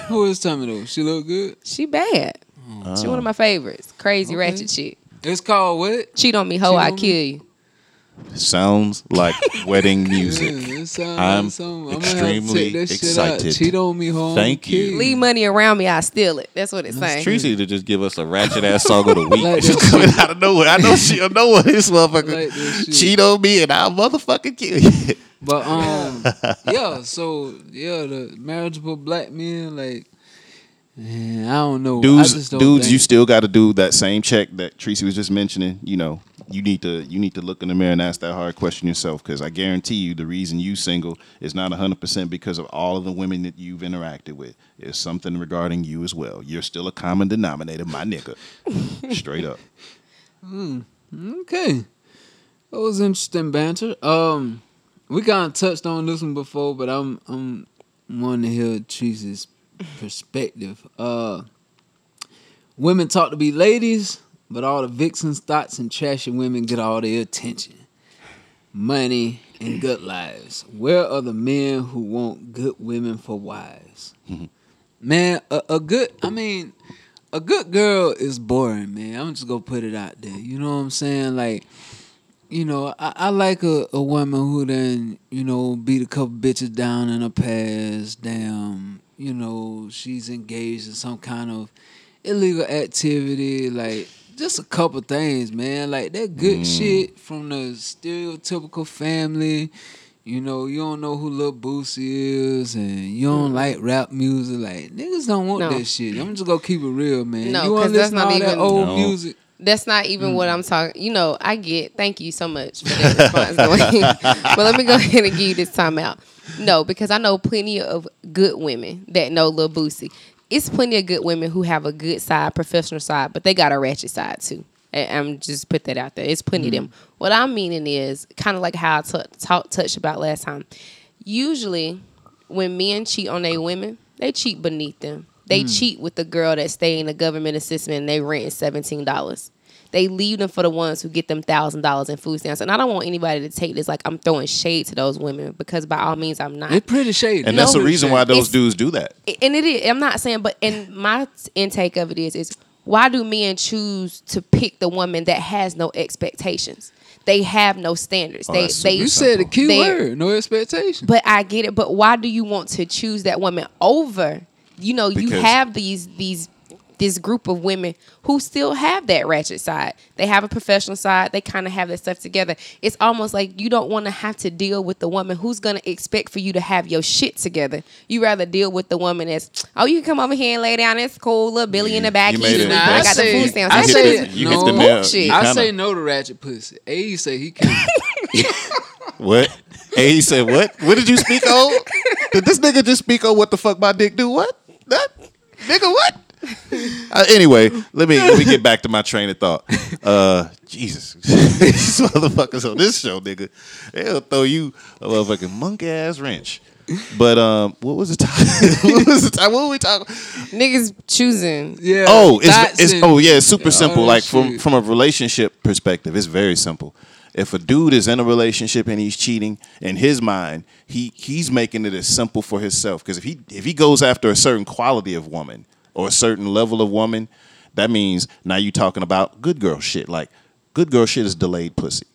Who is Tommy though? She look good. She bad. She one of my favorites. Crazy Okay. ratchet chick. It's called what? Cheat on me, ho, Cheat I kill Me? you. Sounds like wedding music. Yeah, sound I'm like something. Extremely gonna have to check that shit out. excited. Cheat on me, home. Thank you. Leave money around me, I steal it. That's what it's saying. Tracy to just give us a ratchet ass song of the week. Like Just that coming out of nowhere. I know she'll know what this motherfucker Like that cheat on me and I'll motherfucking kill you. But um, yeah. So yeah, the marriageable black men, like, man, I don't know. Dudes, don't dudes, think- you still got to do that same check that Tracy was just mentioning. You know, you need to you need to look in the mirror and ask that hard question yourself. Because I guarantee you, the reason you single is not hundred percent because of all of the women that you've interacted with. It's something regarding you as well. You're still a common denominator, my nigga. Straight up. Okay. That was interesting banter. Um, we kind of touched on this one before, but I'm I'm wanting to hear Tracy's perspective. Uh, women talk to be ladies, but all the vixens, thoughts, and trashy women get all their attention, money, and good lives. Where are the men who want good women for wives? Man, a, a good. I mean, a good girl is boring, man. I'm just gonna put it out there. You know what I'm saying? Like, you know, I, I like a, a woman who then, you know, beat a couple bitches down in her past. Damn, you know, she's engaged in some kind of illegal activity. Like, just a couple things, man. Like that good mm. shit from the stereotypical family. You know, you don't know who Lil Boosie is, and you don't mm. like rap music. Like niggas don't want No. that shit. I'm just gonna keep it real, man. No, you wanna 'cause that's listen to not all that even- old No. music. That's not even Mm. what I'm talking. You know, I get. Thank you so much for that response. But let me go ahead and give you this time out. No, because I know plenty of good women that know Lil Boosie. It's plenty of good women who have a good side, professional side, but they got a ratchet side too. I'm just put that out there. It's plenty of them. What I'm meaning is kind of like how I t- talk, touched about last time. Usually, when men cheat on their women, they cheat beneath them. They hmm. cheat with the girl that stay in the government assistance and they rent seventeen dollars. They leave them for the ones who get them thousand dollars in food stamps. And I don't want anybody to take this like I'm throwing shade to those women because by all means I'm not. It's pretty shady. And that's No. the reason why those It's- dudes do that. and it is. I'm not saying, but in my intake of it is is why do men choose to pick the woman that has no expectations? They have no standards. Oh, they they You said the key word, no expectation. But I get it. But why do you want to choose that woman over? You know, you have these these this group of women who still have that ratchet side. They have a professional side. They kind of have that stuff together. It's almost like you don't want to have to deal with the woman who's gonna expect for you to have your shit together. You rather deal with the woman that's oh you can come over here and lay down. It's cool, little Billy in the back. You He's made it. Nah, I I got the food stamps. I That You say- hit is the- you no hit the nail. bullshit. You I say no to ratchet pussy. A say he can. What? Hey, he said what? What did you speak on? Did this nigga just speak on what the fuck my dick do? What? That nigga what? Uh, anyway, let me let me get back to my train of thought. Uh, Jesus, these motherfuckers on this show, nigga, they'll throw you a motherfucking monkey ass wrench. But um, what was the time? what was the time? What were we talking? Niggas choosing. Yeah. Oh, it's, it's oh yeah, it's super simple. that Like from from a relationship perspective, it's very simple. If a dude is in a relationship and he's cheating, in his mind, he he's making it as simple for himself. Because if he if he goes after a certain quality of woman or a certain level of woman, that means now you're talking about good girl shit. Like good girl shit is delayed pussy.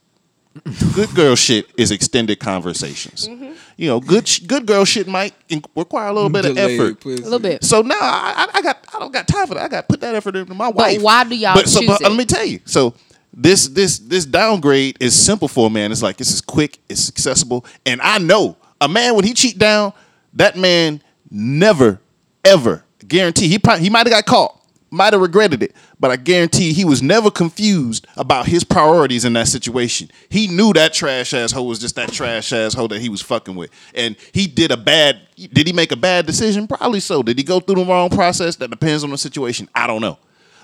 Good girl shit is extended conversations. Mm-hmm. You know, good sh- good girl shit might in- require a little bit of effort. pussy. A little bit. So now I, I I got I don't got time for that. I got to put that effort into my wife. why do y'all But so but it? let me tell you. So this this this downgrade is simple for a man. It's like this is quick, it's accessible, and I know a man when he cheat down, that man never ever guarantee he probably, he might have got caught, might have regretted it, but I guarantee he was never confused about his priorities in that situation. He knew that trash asshole was just that trash asshole that he was fucking with, and he did a bad. Did he make a bad decision? Probably so. Did he go through the wrong process? That depends on the situation. I don't know.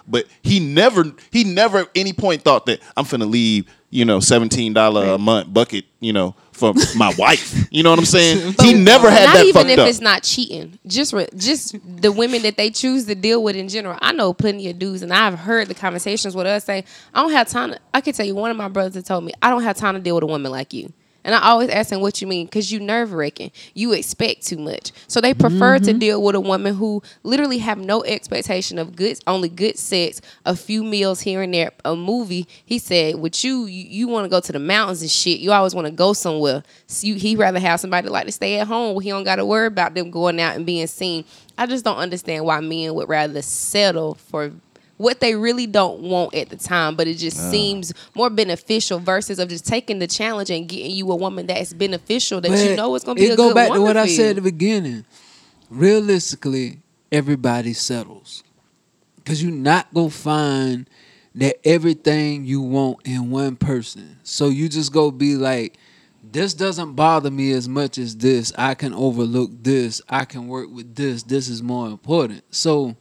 But he never, he never at any point thought that I'm finna leave, you know, seventeen dollar a month bucket, you know, for my wife. You know what I'm saying? he never had not that even if up. it's not cheating. Just re- just the women that they choose to deal with in general. I know plenty of dudes, and I've heard the conversations with us say, "I don't have time." To, I can tell you, one of my brothers told me, "I don't have time to deal with a woman like you." And I always ask him, "What you mean?" Because you nerve wracking. You expect too much, so they prefer Mm-hmm. to deal with a woman who literally have no expectation of good, only good sex, a few meals here and there, a movie. He said, "With you, you, you want to go to the mountains and shit. You always want to go somewhere. So you, he rather have somebody like to stay at home where he don't got to worry about them going out and being seen. I just don't understand why men would rather settle for." What they really don't want at the time, but it just seems more beneficial versus of just taking the challenge and getting you a woman that's beneficial that you know it's gonna be it a go good back to what I said at the beginning. Realistically, everybody settles because you're not gonna find that everything you want in one person. So you just go be like, this doesn't bother me as much as this. I can overlook this. I can work with this. This is more important. So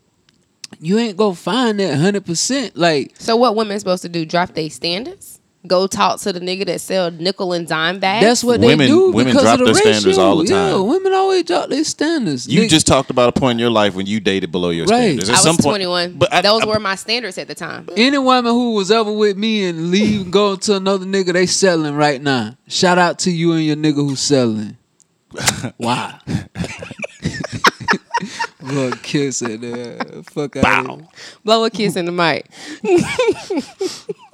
you ain't gonna find that hundred percent. Like So what women supposed to do? Drop their standards? Go talk to the nigga that sell nickel and dime bags? that's what Women- they do. women because drop of the their standards ratio. all the Yeah, women always drop their standards. you Nigga- just talked about a point in your life when you dated below your Right. standards. At I was some point, 21. but I- Those I- were my standards at the time. Any woman who was ever with me and leave and go to another nigga, they selling right now. Shout out to you and your nigga who's selling. Why? Blow a kiss at there. Fuck out of here. Blow a kiss in the mic.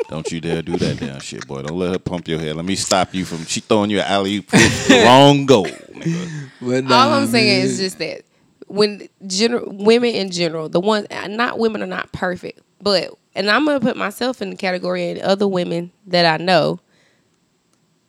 Don't you dare do that damn shit, boy. Don't let her pump your head. Let me stop you from she throwing you an alley oop. wrong goal. nigga. But All I'm saying is just that when general women in general, the ones not women are not perfect, but and I'm gonna put myself in the category and other women that I know.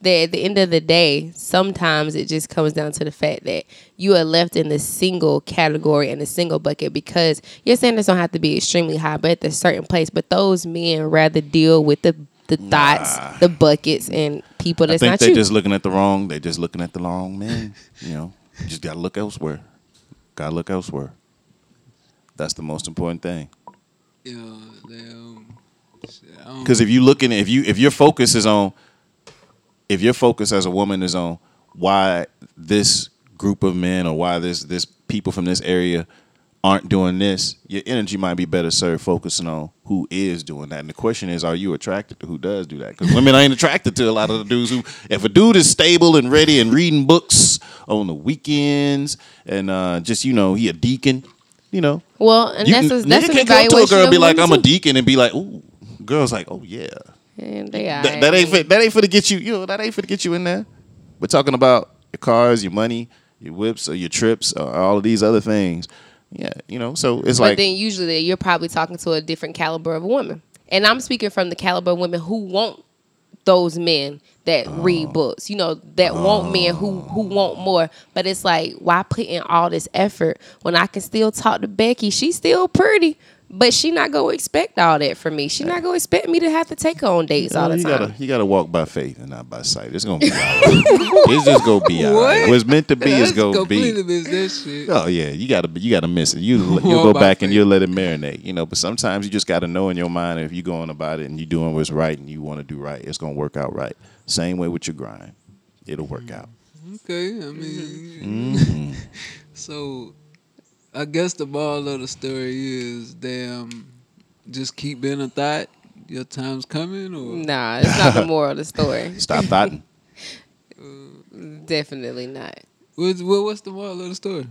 That at the end of the day, sometimes it just comes down to the fact that you are left in the single category and the single bucket because your standards don't have to be extremely high, but at a certain place. But those men rather deal with the the thoughts, the buckets, and people that's I that's think not they're you. just looking at the wrong. They're just looking at the wrong man. You know, you just gotta look elsewhere. Gotta look elsewhere. That's the most important thing. Yeah, damn. Um, shit, I don't- Because if you looking, if you if your focus is on, if your focus as a woman is on why this group of men or why this this people from this area aren't doing this, your energy might be better served focusing on who is doing that. And the question is, are you attracted to who does do that? Because women ain't attracted to a lot of the dudes who, if a dude is stable and ready and reading books on the weekends and uh, just you know he a deacon, you know, well, and you that's a, that's nigga an can't go to a girl and be like, I'm a deacon and be like, ooh, girls like, oh yeah. And they. That, that ain't for, that ain't for to get you. You know that ain't for to get you in there. We're talking about your cars, your money, your whips, or your trips, or all of these other things. Yeah, you know. So it's But like then usually you're probably talking to a different caliber of woman. And I'm speaking from the caliber of women who want those men that Oh. read books, you know, that want men who who want more. But it's like, why put in all this effort when I can still talk to Becky? She's still pretty, but she not gonna expect all that from me. She not gonna expect me to have to take her on dates all the you time. gotta you gotta walk by faith and not by sight. It's gonna be all right. it's just gonna be all right. What? What's meant to be is gonna completely be. miss that shit. Oh yeah, you gotta you gotta miss it. You you'll go by back and faith. you'll let it marinate. You know, but sometimes you just gotta know in your mind if you're going about it and you're doing what's right and you want to do right, it's gonna work out right. Same way with your grind, it'll work out. Okay, I mean, Mhm. so I guess the moral of the story is, damn, just keep being a thought. Your time's coming, or Nah, it's not the moral of the story. Stop thoughting. Definitely not. what's, what, what's the moral of the story?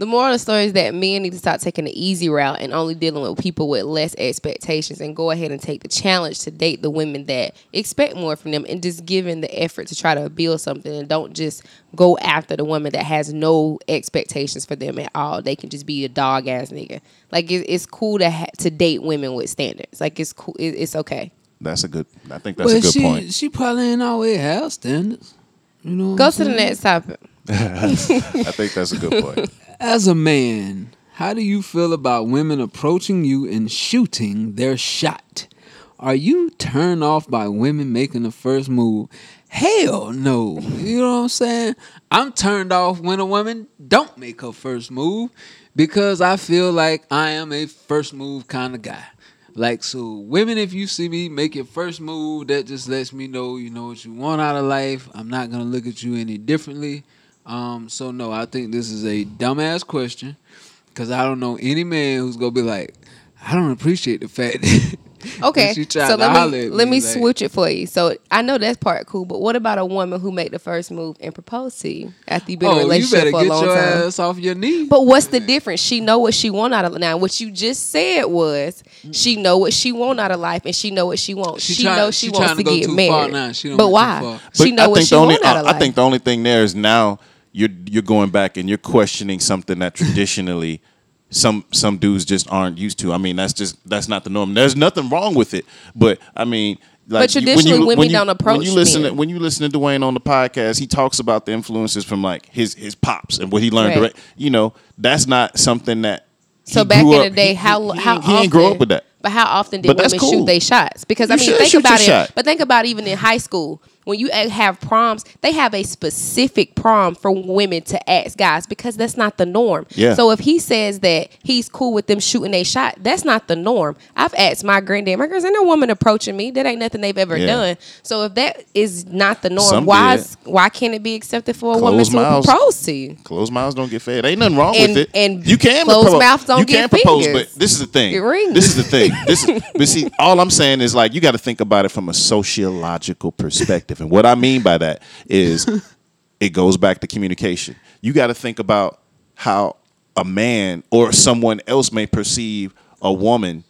The moral of the story is that men need to stop taking the easy route and only dealing with people with less expectations and go ahead and take the challenge to date the women that expect more from them and just giving the effort to try to build something and don't just go after the woman that has no expectations for them at all. They can just be a dog ass nigga. Like it, it's cool to ha- to date women with standards. Like it's cool. It, it's okay. That's a good. I think that's well, a good she point. she probably ain't always have standards. You know, Go I'm to the next topic. I think that's a good point. As a man, how do you feel about women approaching you and shooting their shot? Are you turned off by women making the first move? Hell no. You know what I'm saying? I'm turned off when a woman don't make her first move because I feel like I am a first move kind of guy. Like so women if you see me make your first move, that just lets me know you know what you want out of life. I'm not gonna look at you any differently. Um, so no, I think this is a dumbass question because I don't know any man who's gonna be like, I don't appreciate the fact that Okay, she tried so let holler me at let me, me like- switch it for you. So I know that's part cool, but what about a woman who make the first move and propose to you after you've been in a oh, you relationship better for a get long your time? ass off your knee. But what's the difference? She know what she want out of now. What you just said was she know what she want out of life, and she know what she wants. She She, try- knows she, she wants to to go get too married. far now. She don't but why? far. She know I what she the only want out I, of I life. think the only thing there is now you're you're going back and you're questioning something that traditionally some some dudes just aren't used to. I mean, that's just that's not the norm. There's nothing wrong with it, but I mean. Like But you- when traditionally, you- women when you- don't approach When you listen, to, when you listen to Dwayne on the podcast, he talks about the influences from like his his pops and what he learned. Right. Direct, you know, that's not something that. So back in up- the day, how he, how he, he often, ain't grow up with that. But how often did women cool. shoot their shots? Because I You mean, think about it. shot. But think about even in high school when you have proms, they have a specific prom for women to ask guys because that's not the norm. Yeah. So if he says that he's cool with them shooting a shot, that's not the norm. I've asked my granddad, my girls, ain't no woman approaching me. That ain't nothing they've ever Yeah. done. So if that is not the norm, Some why is, why can't it be accepted for a woman Closed to mouths. propose to you? Closed mouths don't get fed. Ain't nothing wrong And- with it. and you can closed propose. mouths don't you get can propose, fingers. but this is the thing. This is the thing. This is, but see, all I'm saying is like you got to think about it from a sociological perspective, and what I mean by that is it goes back to communication. You got to think about how a man or someone else may perceive a woman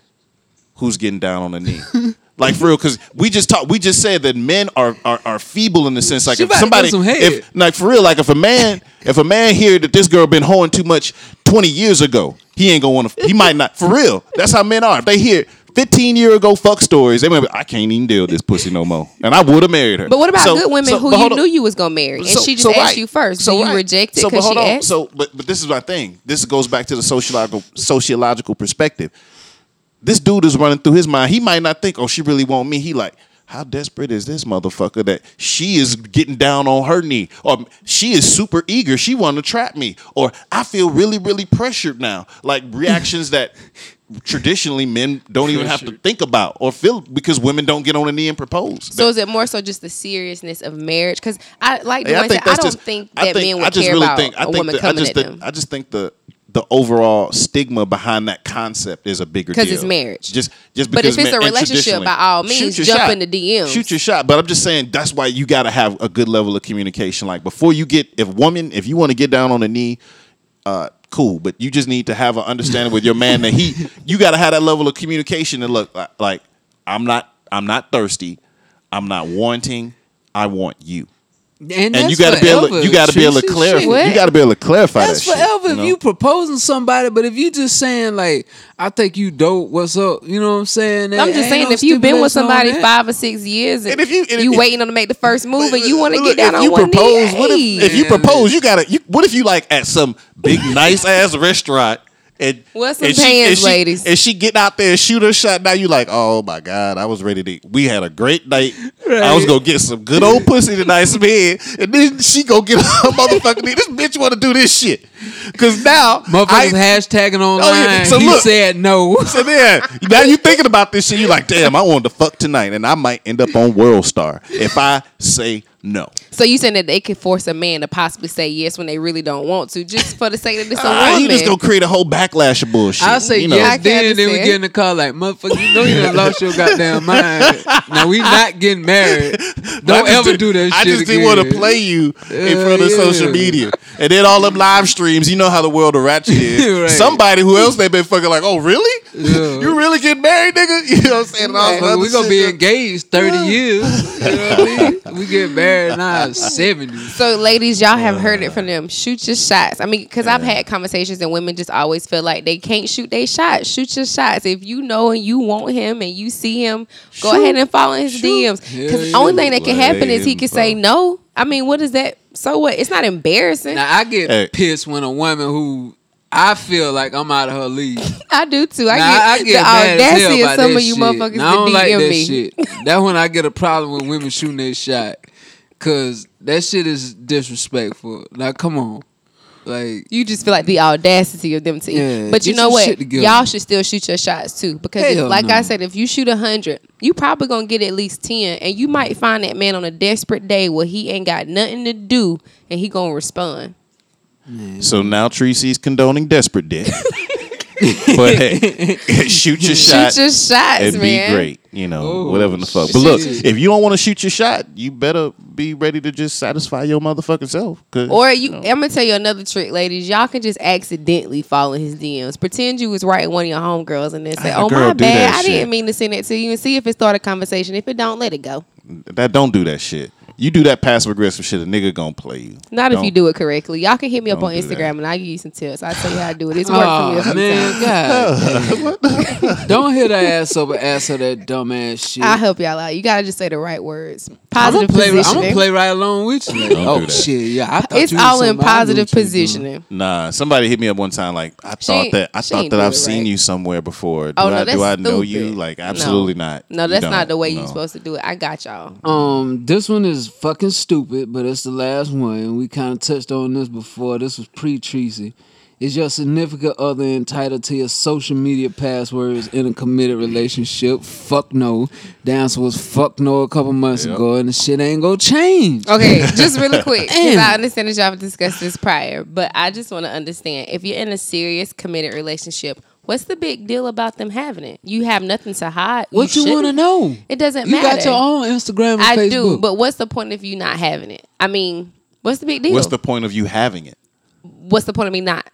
who's getting down on the knee. Like for real, because we just talked. We just said that men are, are are feeble in the sense like She if somebody, some if like for real, like if a man, if a man hear that this girl been hoeing too much twenty years ago, he ain't gonna want to. He might not. For real, that's how men are. If they hear fifteen year ago fuck stories, they might be, I can't even deal with this pussy no more, and I would have married her. But what about So- good women so- who you on. knew you was gonna marry, and So- she just asked right. you first? So you right. reject it So, but because she on. asked? So, but but this is my thing. This goes back to the sociological sociological perspective. this dude is running through his mind. He might not think, oh, she really want me. He like, how desperate is this motherfucker that she is getting down on her knee, or she is super eager, she want to trap me, or I feel really, really pressured now. Like reactions that traditionally men don't even have to think about or feel because women don't get on a knee and propose. So is it more so just the seriousness of marriage? Because I like the Yeah, I, I don't just- think I that think- men I would just care really about think- I a think woman the- I coming just at think- them. I just think the the overall stigma behind that concept is a bigger deal. Because it's marriage. Just just But if because it's a men- and relationship, by all means, jump shot. in the DMs. Shoot your shot. But I'm just saying that's why you got to have a good level of communication. Like before you get, if woman, if you want to get down on the knee, uh, cool. But you just need to have an understanding with your man that he, you got to have that level of communication and look like, like I'm not, I'm not thirsty, I'm not wanting, I want you. And, And you got to be able, forever, you got to be able to clarify. Shit. You got to be able to clarify That's that. shit, forever if know? you proposing somebody, but if you just saying like, "I think you dope," what's up? You know what I'm saying? I'm just saying, no if you've been with somebody five or six years and, And if you- and you if- waiting on to make the first move and you want to get down if on you one propose, knee, what if, if you propose, you gotta. You, what if you like at some big nice ass restaurant and Wear some and she- pants, and she, ladies. and she get out there and shoot her shot. Now you like, oh my god, I was ready to. We had a great night. I was gonna get some good old pussy tonight, some head, and then she go get her motherfucking knee. This bitch want to do this shit because now motherfuckers I, hashtagging oh, online, so he look. said no. so then, now you thinking about this shit. You like, damn, I wanted to fuck tonight, and I might end up on World Star if I say no. So you saying that they could force a man to possibly say yes when they really don't want to, just for the sake that it's a Ah, woman? you just gonna create a whole backlash of bullshit. I say you know? Yes, then then we understand. get in the car like motherfucker. You know you done lost your goddamn mind. Now we not getting married. Don't ever did- do that shit. I just didn't want to play you in front of yeah. social media, and then all them live streams. You know how the world of ratchet is. Right. Somebody who else they been fucking like, oh really? Yeah. You really get married, nigga? You know what I'm saying? And all this Motherfucker, other we gonna shit. be engaged thirty years. You know what I mean? We get married now seventy. So, ladies, y'all have heard it from them. Shoot your shots. I mean, because I've had conversations and women just always feel like they can't shoot their shots. Shoot your shots. If you know and you want him and you see him, go ahead and follow his DMs. Because the only thing that can happen is he can say no. I mean, what is that? So what? It's not embarrassing. Now I get Hey. pissed when a woman who I feel like I'm out of her league. I do too. I Now, get, I get the mad as hell audacity of about some that of you shit. motherfuckers Now, I don't DM like that me. shit. That's when I get a problem with women shooting their shot. Cause that shit is disrespectful. Now come on. Like You just feel like the audacity of them to. Yeah, but you know what? Y'all should still shoot your shots too. Because if, like no. I said, if you shoot a hundred, you probably gonna get at least ten, and you might find that man on a desperate day where he ain't got nothing to do, and he gonna respond. So now Tracy's condoning desperate dick. but hey, shoot your shot. shoot your shots, and man. be great. You know, Oh, whatever the fuck. But look, shit. if you don't want to shoot your shot, you better be ready to just satisfy your motherfucking self. Or you, know. I'm gonna tell you another trick, ladies. Y'all can just accidentally fall in his DMs. Pretend you was writing one of your homegirls and then say, "Oh girl my bad, I shit. didn't mean to send it to you," and see if it start a conversation. If it don't, let it go. that don't do that shit. You do that passive aggressive shit, a nigga gonna play you. Not if Don't. you do it correctly. Y'all can hit me up on do that. Instagram and I'll give you some tips. I'll tell you how to do it. It's worked for me a Oh few man, times. God. Don't hit her ass up and ask her that dumb ass shit. I'll help y'all out. You gotta just say the right words. I'm Positive gonna play. I'm gonna play right along with you. Like, oh shit, yeah. I thought it's you all in somebody. I knew positive what you was doing. positioning. Nah, somebody hit me up one time. Like I thought ain't- that I thought that I've seen right. you somewhere before. Do Oh, no, I do I that's know you? stupid. Like No. absolutely not. No, that's not the way you're supposed to do it. I got y'all. Um, this one is fucking stupid, but it's the last one. We kind of touched on this before. This was pre Tracy. Is your significant other entitled to your social media passwords in a committed relationship? Fuck no. Dance was fuck no a couple months Yep. ago, and the shit ain't gonna change. Okay, just really quick, because I understand that y'all have discussed this prior, but I just want to understand if you're in a serious committed relationship, what's the big deal about them having it? You have nothing to hide. What you, want to know? It doesn't You matter. You got your own Instagram and I Facebook. do, but what's the point of you not having it? I mean, what's the big deal? What's the point of you having it? what's the point of me not?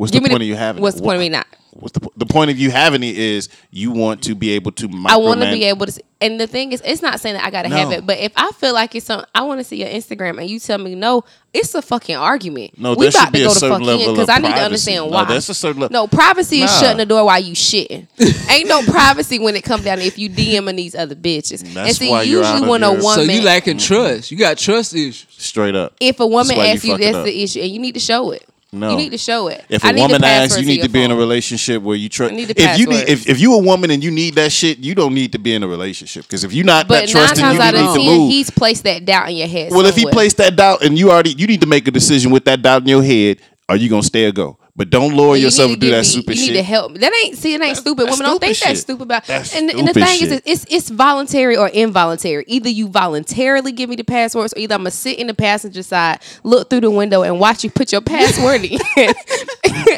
What's Give the me point of you having What's it? the point of me not? What's the the point of you having it is you want to be able to I want to be able to. And the thing is, it's not saying that I gotta have it, but if I feel like it's something, I want to see your Instagram, and you tell me no, it's a fucking argument. No, we there should about be to a go to certain fuck in because I need to privacy. understand No, why. there's a certain level- No, privacy is shutting the door while you shitting. Ain't no privacy when it comes down to if you DMing these other bitches. and That's see, why you're usually out of when a your- woman, so you lacking trust. You got trust issues. straight up. if a woman That's you asks you, that's up. the issue, and you need to show it. No. You need to show it. If I a the woman asks, you need to be in a relationship where you trust. I If you need, if, if you a woman and you need that shit, you don't need to be in a relationship. Because if you're not But that trusting, you out need of to ten, move. he's placed that doubt in your head. Well, if he placed that doubt and you already, you need to make a decision with that doubt in your head. Are you gonna stay or go? But don't lower You yourself to do that me- stupid you shit. need to help. That ain't see. It ain't stupid. that's Women don't think stupid that's stupid about. That's and, and the thing shit. is, it's it's voluntary or involuntary. Either you voluntarily give me the passwords, or either I'm gonna sit in the passenger side, look through the window, and watch you put your password in,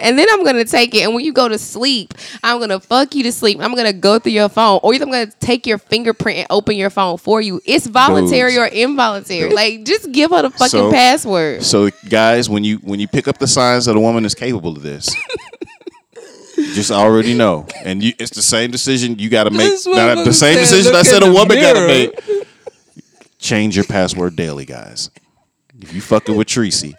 and then I'm gonna take it. And when you go to sleep, I'm gonna fuck you to sleep. I'm gonna go through your phone, or either I'm gonna take your fingerprint and open your phone for you. It's voluntary Dudes. or involuntary. Like just give her the fucking So- password. So, guys, when you when you pick up the signs that a woman is capable of this, just already know, and you, it's the same decision you got to make. This Now, the same said, decision I said a woman got to make. Change your password daily, guys. If you fucking with Tracy.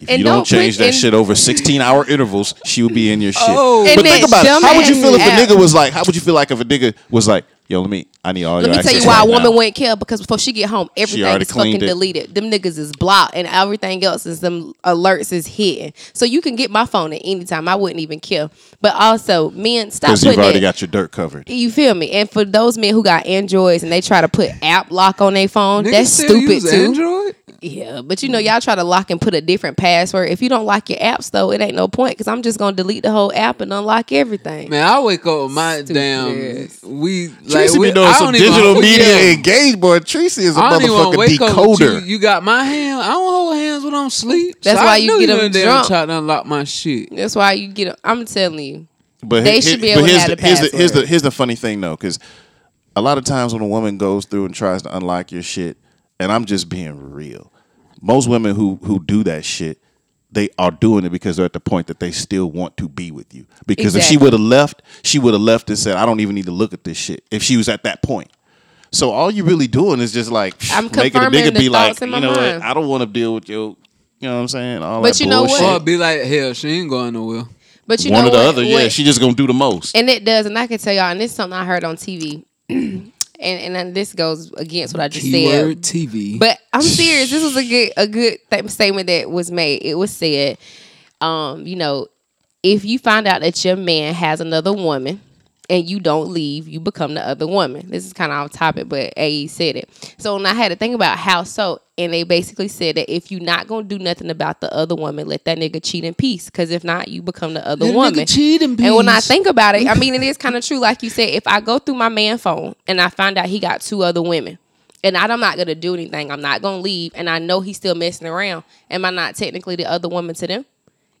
If And you don't don't change that in- shit over 16 hour intervals, she will be in your shit. Oh. but think about it. How would you feel if a nigga was like, how would you feel like if a nigga was like, yo, let me, I need all Let your me tell you why right a woman now. wouldn't care because before she get home, everything is fucking it. deleted. Them niggas is blocked and everything else is them alerts is hidden. So you can get my phone at any time. I wouldn't even care. But also, men, stop Because you've already it. got your dirt covered. you feel me? And for those men who got Androids and they try to put app lock on their phone, Niggas that's stupid use too. Android? Yeah, but you know, y'all try to lock and put a different password. If you don't lock your apps though, it ain't no point because I'm just gonna delete the whole app and unlock everything. Man, I wake up with my Stupid damn. ass. We like Tracy we, be doing some don't digital media yeah. engaged, boy. Tracy is a I don't even wanna motherfucking wake up with decoder. you. You got my hand. I don't hold hands when I'm asleep. That's So why I you knew get you 'em done damn drunk. Try to unlock my shit. That's why you get. I'm telling you. But They he- should be but able to here's have the, the here's the here's the here's the funny thing though, because a lot of times when a woman goes through and tries to unlock your shit, and I'm just being real, most women who who do that shit, they are doing it because they're at the point that they still want to be with you. Because if she would have left, she would have left and said, "I don't even need to look at this shit." If she was at that point. So all you really doing is just like I'm making a nigga the be like, you my know what? I don't want to deal with your, you know what I'm saying? All But that you know what? bullshit. Or be like, hell, she ain't going nowhere. But you know, what? One know or the what? other, yeah. She just gonna do the most. and it does, and I can tell y'all, and this is something I heard on TV, and and then this goes against what I just Keyword said. TV. But I'm serious. This was a good a good th- statement that was made. It was said, um, you know, if you find out that your man has another woman and you don't leave, you become the other woman. This is kind of off topic, but AE said it. So when I had to think about how so, and they basically said that if you're not gonna do nothing about the other woman, let that nigga cheat in peace. Because if not, you become the other Let woman. cheat in And when I think about it, I mean, it is kind of true. Like you said, if I go through my man phone and I find out he got two other women, and I'm not gonna do anything, I'm not gonna leave, and I know he's still messing around. Am I not technically the other woman to them?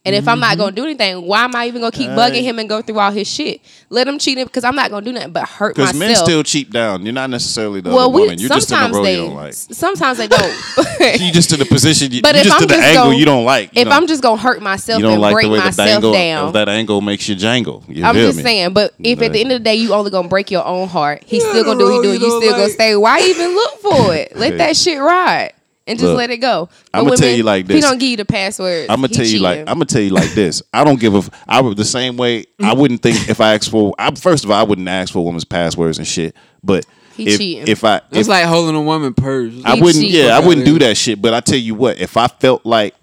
And if I'm Mm-hmm. not gonna do anything, why am I even gonna keep bugging him and go through all his shit? Let him cheat him because I'm not gonna do nothing but hurt myself. Because men still cheap down. You're not necessarily the well, other we woman. You're just in a sometimes role they you don't like. sometimes they don't. You just in the position. You, But if just I'm in the just angle gonna- you don't like. You if know, I'm just gonna hurt myself you don't and like break the way myself dangle down, that angle makes you jangle. You I'm just me? saying, but if at the end of the day you only gonna break your own heart, he's Yeah, still gonna do what he bro, doing. you still gonna stay. Why even look for it? Let that shit ride and just Look, let it go. But I'ma tell you like this. he don't give you the password. I'm gonna he tell you like. I'm gonna tell you like this. I don't give a. f- I would the same way. I mm-hmm. wouldn't think if I asked for. I, first of all, I wouldn't ask for a woman's passwords and shit. But He if cheating. if I It's like holding a woman purse. I wouldn't. cheating. Yeah, I wouldn't do that shit. But I tell you what, if I felt like,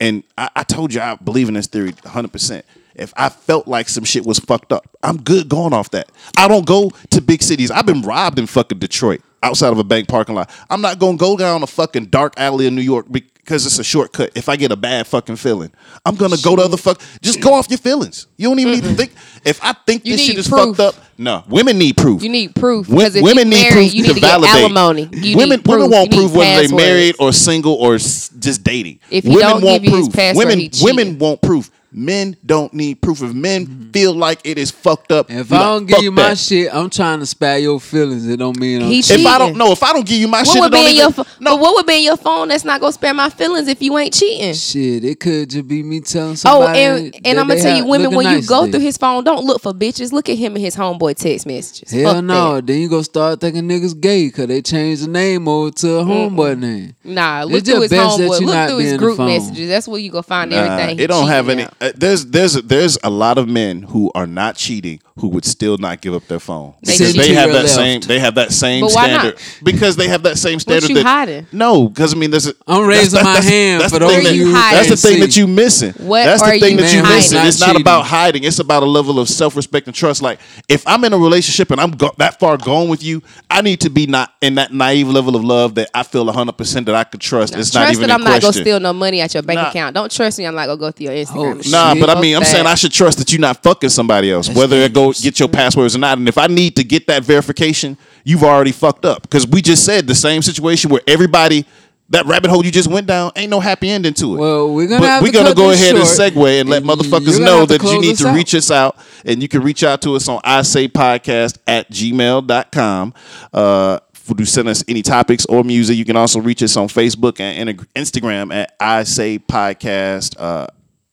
and I, I told you I believe in this theory 100. percent If I felt like some shit was fucked up, I'm good going off that. I don't go to big cities. I've been robbed in fucking Detroit outside of a bank parking lot. I'm not gonna go down a fucking dark alley in New York because it's a shortcut. If I get a bad fucking feeling, I'm gonna go to other fuck. Just go off your feelings. You don't even need to mm-hmm. think. If I think You this shit is proof. fucked up, no. Women need proof. you need proof Wo- because if women you need married, proof you need to get validate. alimony. You women, need proof. women won't You need prove whether they passwords. married or single or s- just dating. If he women don't won't give you his proof. password, women, he cheating. women won't proof. Men don't need proof. If men feel like it is fucked up, If be I don't give you my that. shit, I'm trying to spare your feelings. It don't mean I'm He cheating. if I don't know, if I don't give you my What shit, would it don't be in even, your pho- no. But what would be in your phone that's not gonna spare my feelings if you ain't cheating? Shit, it could just be me telling oh, somebody. Oh, and that and I'm gonna tell you, women, looking when you nice go today. through his phone, don't look for bitches. Look at him and his homeboy text messages. Hell Fuck no, that. then you gonna start thinking niggas gay because they changed the name over to a homeboy name. Nah, look just through his homeboy. Look through his group messages. That's where you gonna find everything. he it don't have any. Uh, there's there's there's a lot of men who are not cheating who would still not give up their phone They because they have that left. same they have that same But why standard not? because they have that same standard What you that hiding? no because I mean there's a, I'm that's- raising that's- my that's- hand that's for the those thing that- you who that's the can't thing that see. you missing What that's the are thing you that you hiding? missing Not it's not about hiding it's about a level of self-respect and trust like if I'm in a relationship and I'm go- that far gone with you I need to be not in that naive level of love that I feel 100% that I could trust it's not trust even that I'm not gonna steal no money at your bank Nah. account. Don't trust me. I'm not gonna go through your Instagram. Oh, Nah, but I mean, I'm saying. I should trust that you're not fucking somebody else, whether it get your passwords or not. And if I need to get that verification, you've already fucked up because we just said the same situation where everybody. That rabbit hole you just went down ain't no happy ending to it. Well, we're gonna But have we're to gonna go ahead and segue and let motherfuckers know that you need to out. reach us out and you can reach out to us on I say podcast at gmail.com. Uh to send us any topics or music. You can also reach us on Facebook and Instagram at I say podcast uh,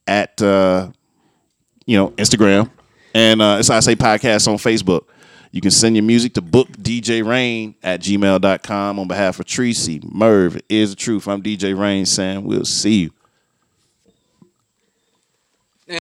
at uh, you know, Instagram, and uh, it's I Say Podcast on Facebook. You can send your music to book DJ Rain at gmail.com on behalf of Tracy, Merv, Is the Truth. I'm DJ Rain saying we'll see you.